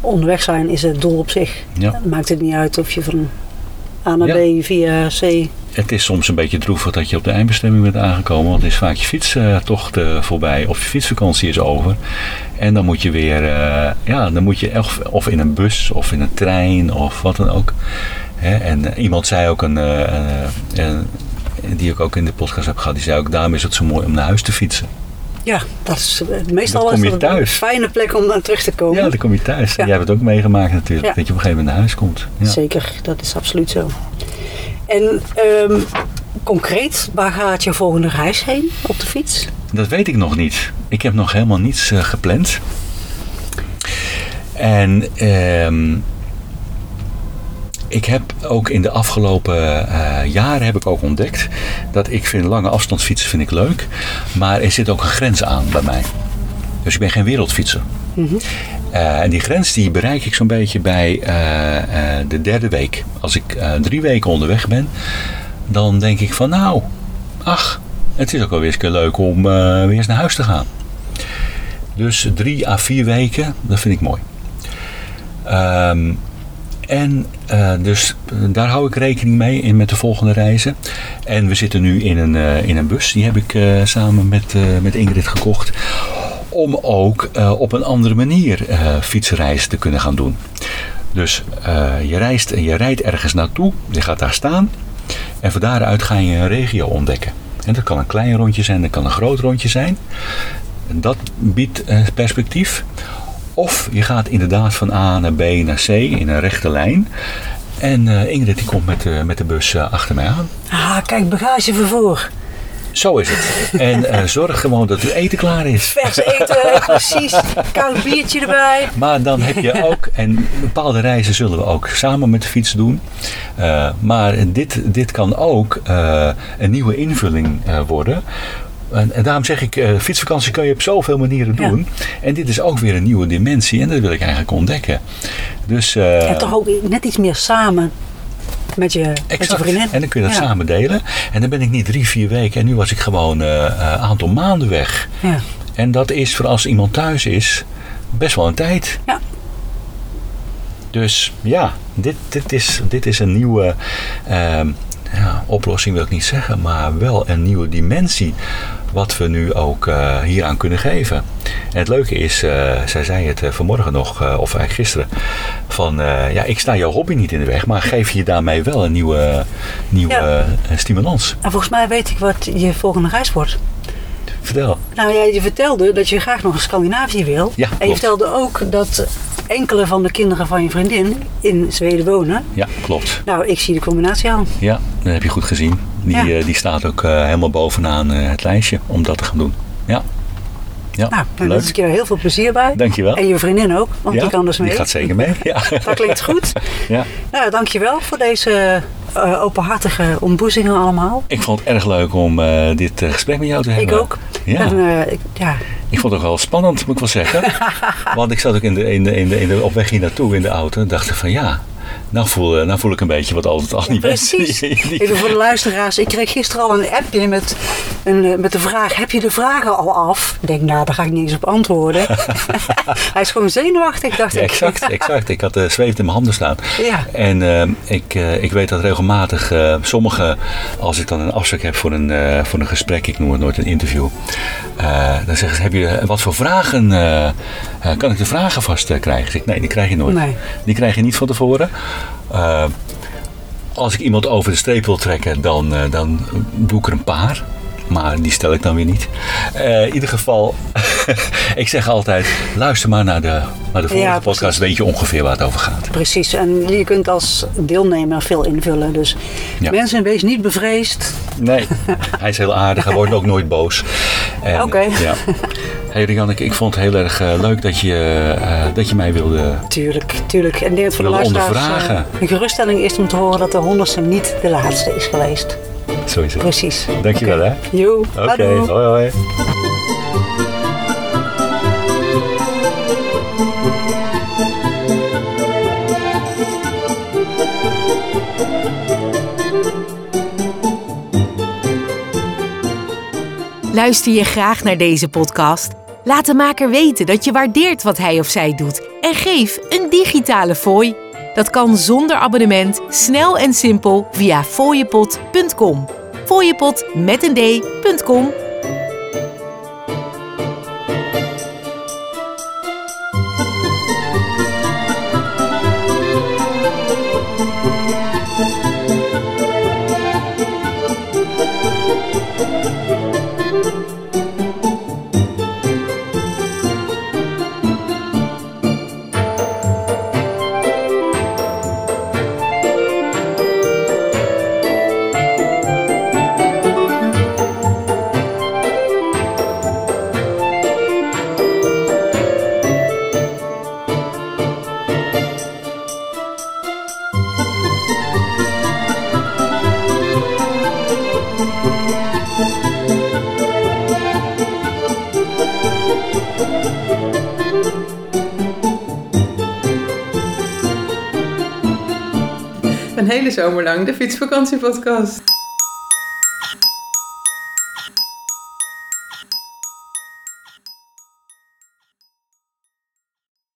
Onderweg zijn is het doel op zich. Ja. Dan maakt het niet uit of je van A naar Ja. B via C. Het is soms een beetje droevig dat je op de eindbestemming bent aangekomen. Want is vaak je fietstocht eh, voorbij of je fietsvakantie is over. En dan moet je weer, eh, ja, dan moet je of, of in een bus of in een trein of wat dan ook. Hè, en eh, iemand zei ook, een, een- die ik ook in de podcast heb gehad, die zei ook, daarom is het zo mooi om naar huis te fietsen. Ja, dat is eh, meestal Dan kom is je dat thuis. een fijne plek om naar terug te komen. Ja, dan kom je thuis. En jij hebt het ook meegemaakt natuurlijk, dat je op een gegeven moment naar huis komt. Ja. Zeker, dat is absoluut zo. En ehm, concreet, waar gaat je volgende reis heen op de fiets? Dat weet ik nog niet. Ik heb nog helemaal niets eh, gepland. En ehm, ik heb ook in de afgelopen eh, jaren heb ik ook ontdekt dat ik vind lange afstandsfietsen vind ik leuk, maar er zit ook een grens aan bij mij. Dus ik ben geen wereldfietser. Eh, en die grens die bereik ik zo'n beetje bij eh, de derde week. Als ik drie weken onderweg ben, dan denk ik van nou, ach, het is ook wel weer eens keer leuk om weer eens naar huis te gaan. Dus drie à vier weken, dat vind ik mooi. Ehm, en eh, dus eh, daar hou ik rekening mee in met de volgende reizen. En we zitten nu in een, eh, in een bus. Die heb ik samen met, met Ingrid gekocht. Om ook op een andere manier fietsreizen te kunnen gaan doen. Dus je reist en je rijdt ergens naartoe. Je gaat daar staan. En van daaruit ga je een regio ontdekken. En dat kan een klein rondje zijn, dat kan een groot rondje zijn. En dat biedt perspectief. Of je gaat inderdaad van A naar B naar C in een rechte lijn. En eh, Ingrid die komt met, de met de bus eh, achter mij aan. Ah, kijk, bagagevervoer. Zo is het. En eh, zorg gewoon dat het eten klaar is. Vers eten, precies. Koud biertje erbij. Maar dan heb je ook, en bepaalde reizen zullen we ook samen met de fiets doen. Eh, maar dit, dit kan ook eh, een nieuwe invulling eh, worden. En, en daarom zeg ik, eh, fietsvakantie kun je op zoveel manieren Ja. doen. En dit is ook weer een nieuwe dimensie en dat wil ik eigenlijk ontdekken. Dus, eh, En toch ook net iets meer samen met je, met je vriendin. En dan kun je dat Ja. samen delen. En dan ben ik niet drie, vier weken. En nu was ik gewoon eh, een aantal maanden weg. Ja. En dat is voor als iemand thuis is best wel een tijd. Ja. Dus ja, dit, dit, is, dit is een nieuwe ehm, ja, oplossing, wil ik niet zeggen, maar wel een nieuwe dimensie. Wat we nu ook eh, hieraan kunnen geven. En het leuke is, eh, zij zei het eh, vanmorgen nog, of eigenlijk gisteren, van ja, ik sta jouw hobby niet in de weg, maar geef je daarmee wel een nieuwe, nieuwe Ja. stimulans. En volgens mij weet ik wat je volgende reis wordt. Vertel. Nou ja, je vertelde dat je graag nog in Scandinavië wil. Ja, en je klopt. vertelde ook dat enkele van de kinderen van je vriendin in Zweden wonen. Ja, klopt. Nou, ik zie de combinatie al. Ja, dat heb je goed gezien. Die, Ja. eh, die staat ook eh, helemaal bovenaan eh, het lijstje om dat te gaan doen. Ja. Ja, Nou, daar leuk. is een keer heel veel plezier bij. Dankjewel. En je vriendin ook, want ja, die kan dus mee. Die gaat zeker mee. Ja. Dat klinkt goed. ja. Nou, dankjewel voor deze eh, openhartige ontboezingen allemaal. Ik vond het erg leuk om eh, dit eh, gesprek met jou te Ik hebben. ook. Ja. En, ik, ja, Ik vond het ook wel spannend, moet ik wel zeggen. Want ik zat ook in de, in de, in de, in de, op weg hier naartoe in de auto en dacht ik van ja, nou voel, eh, nou voel ik een beetje wat altijd al die mensen precies. Even voor de luisteraars. Ik kreeg gisteren al een appje met, een, eh, met de vraag: Heb je de vragen al af? Ik denk, nou, daar ga ik niet eens op antwoorden. Hij is gewoon zenuwachtig, dacht Ja, ik. exact, exact. Ik had de zweet in mijn handen staan. Ja. En eh, ik, eh, ik weet dat regelmatig eh sommigen, als ik dan een afspraak heb voor een, eh, voor een gesprek, ik noem het nooit een interview, eh, dan zeggen ze, heb je, wat voor vragen, eh, eh, kan ik de vragen vast eh, krijgen? Zeg ik, nee, die krijg je nooit. Nee. Die krijg je niet van tevoren. Eh, als ik iemand over de streep wil trekken, dan, eh, dan doe ik er een paar. Maar die stel ik dan weer niet. Eh, in ieder geval, ik zeg altijd, luister maar naar de, naar de vorige Ja, podcast. Weet je ongeveer waar het over gaat. Precies, en je kunt als deelnemer veel invullen. Dus Ja. mensen, wees niet bevreesd. Nee, hij is heel aardig. Hij wordt ook nooit boos. Oké. Ja. Hey Rianneke, ik vond het heel erg eh, leuk dat je, eh, dat je mij wilde... Tuurlijk, tuurlijk. En dat voor de luisteraars eh, een geruststelling is om te horen dat de honderdste niet de laatste is geweest. Zo is het. Precies. Dankjewel hè. Jo, Oké, hoi hoi. Luister je graag naar deze podcast? Laat de maker weten dat je waardeert wat hij of zij doet en geef een digitale fooi. Dat kan zonder abonnement, snel en simpel via fooiepot.com. Fooiepot met een d.com. hele de fietsvakantiepodcast.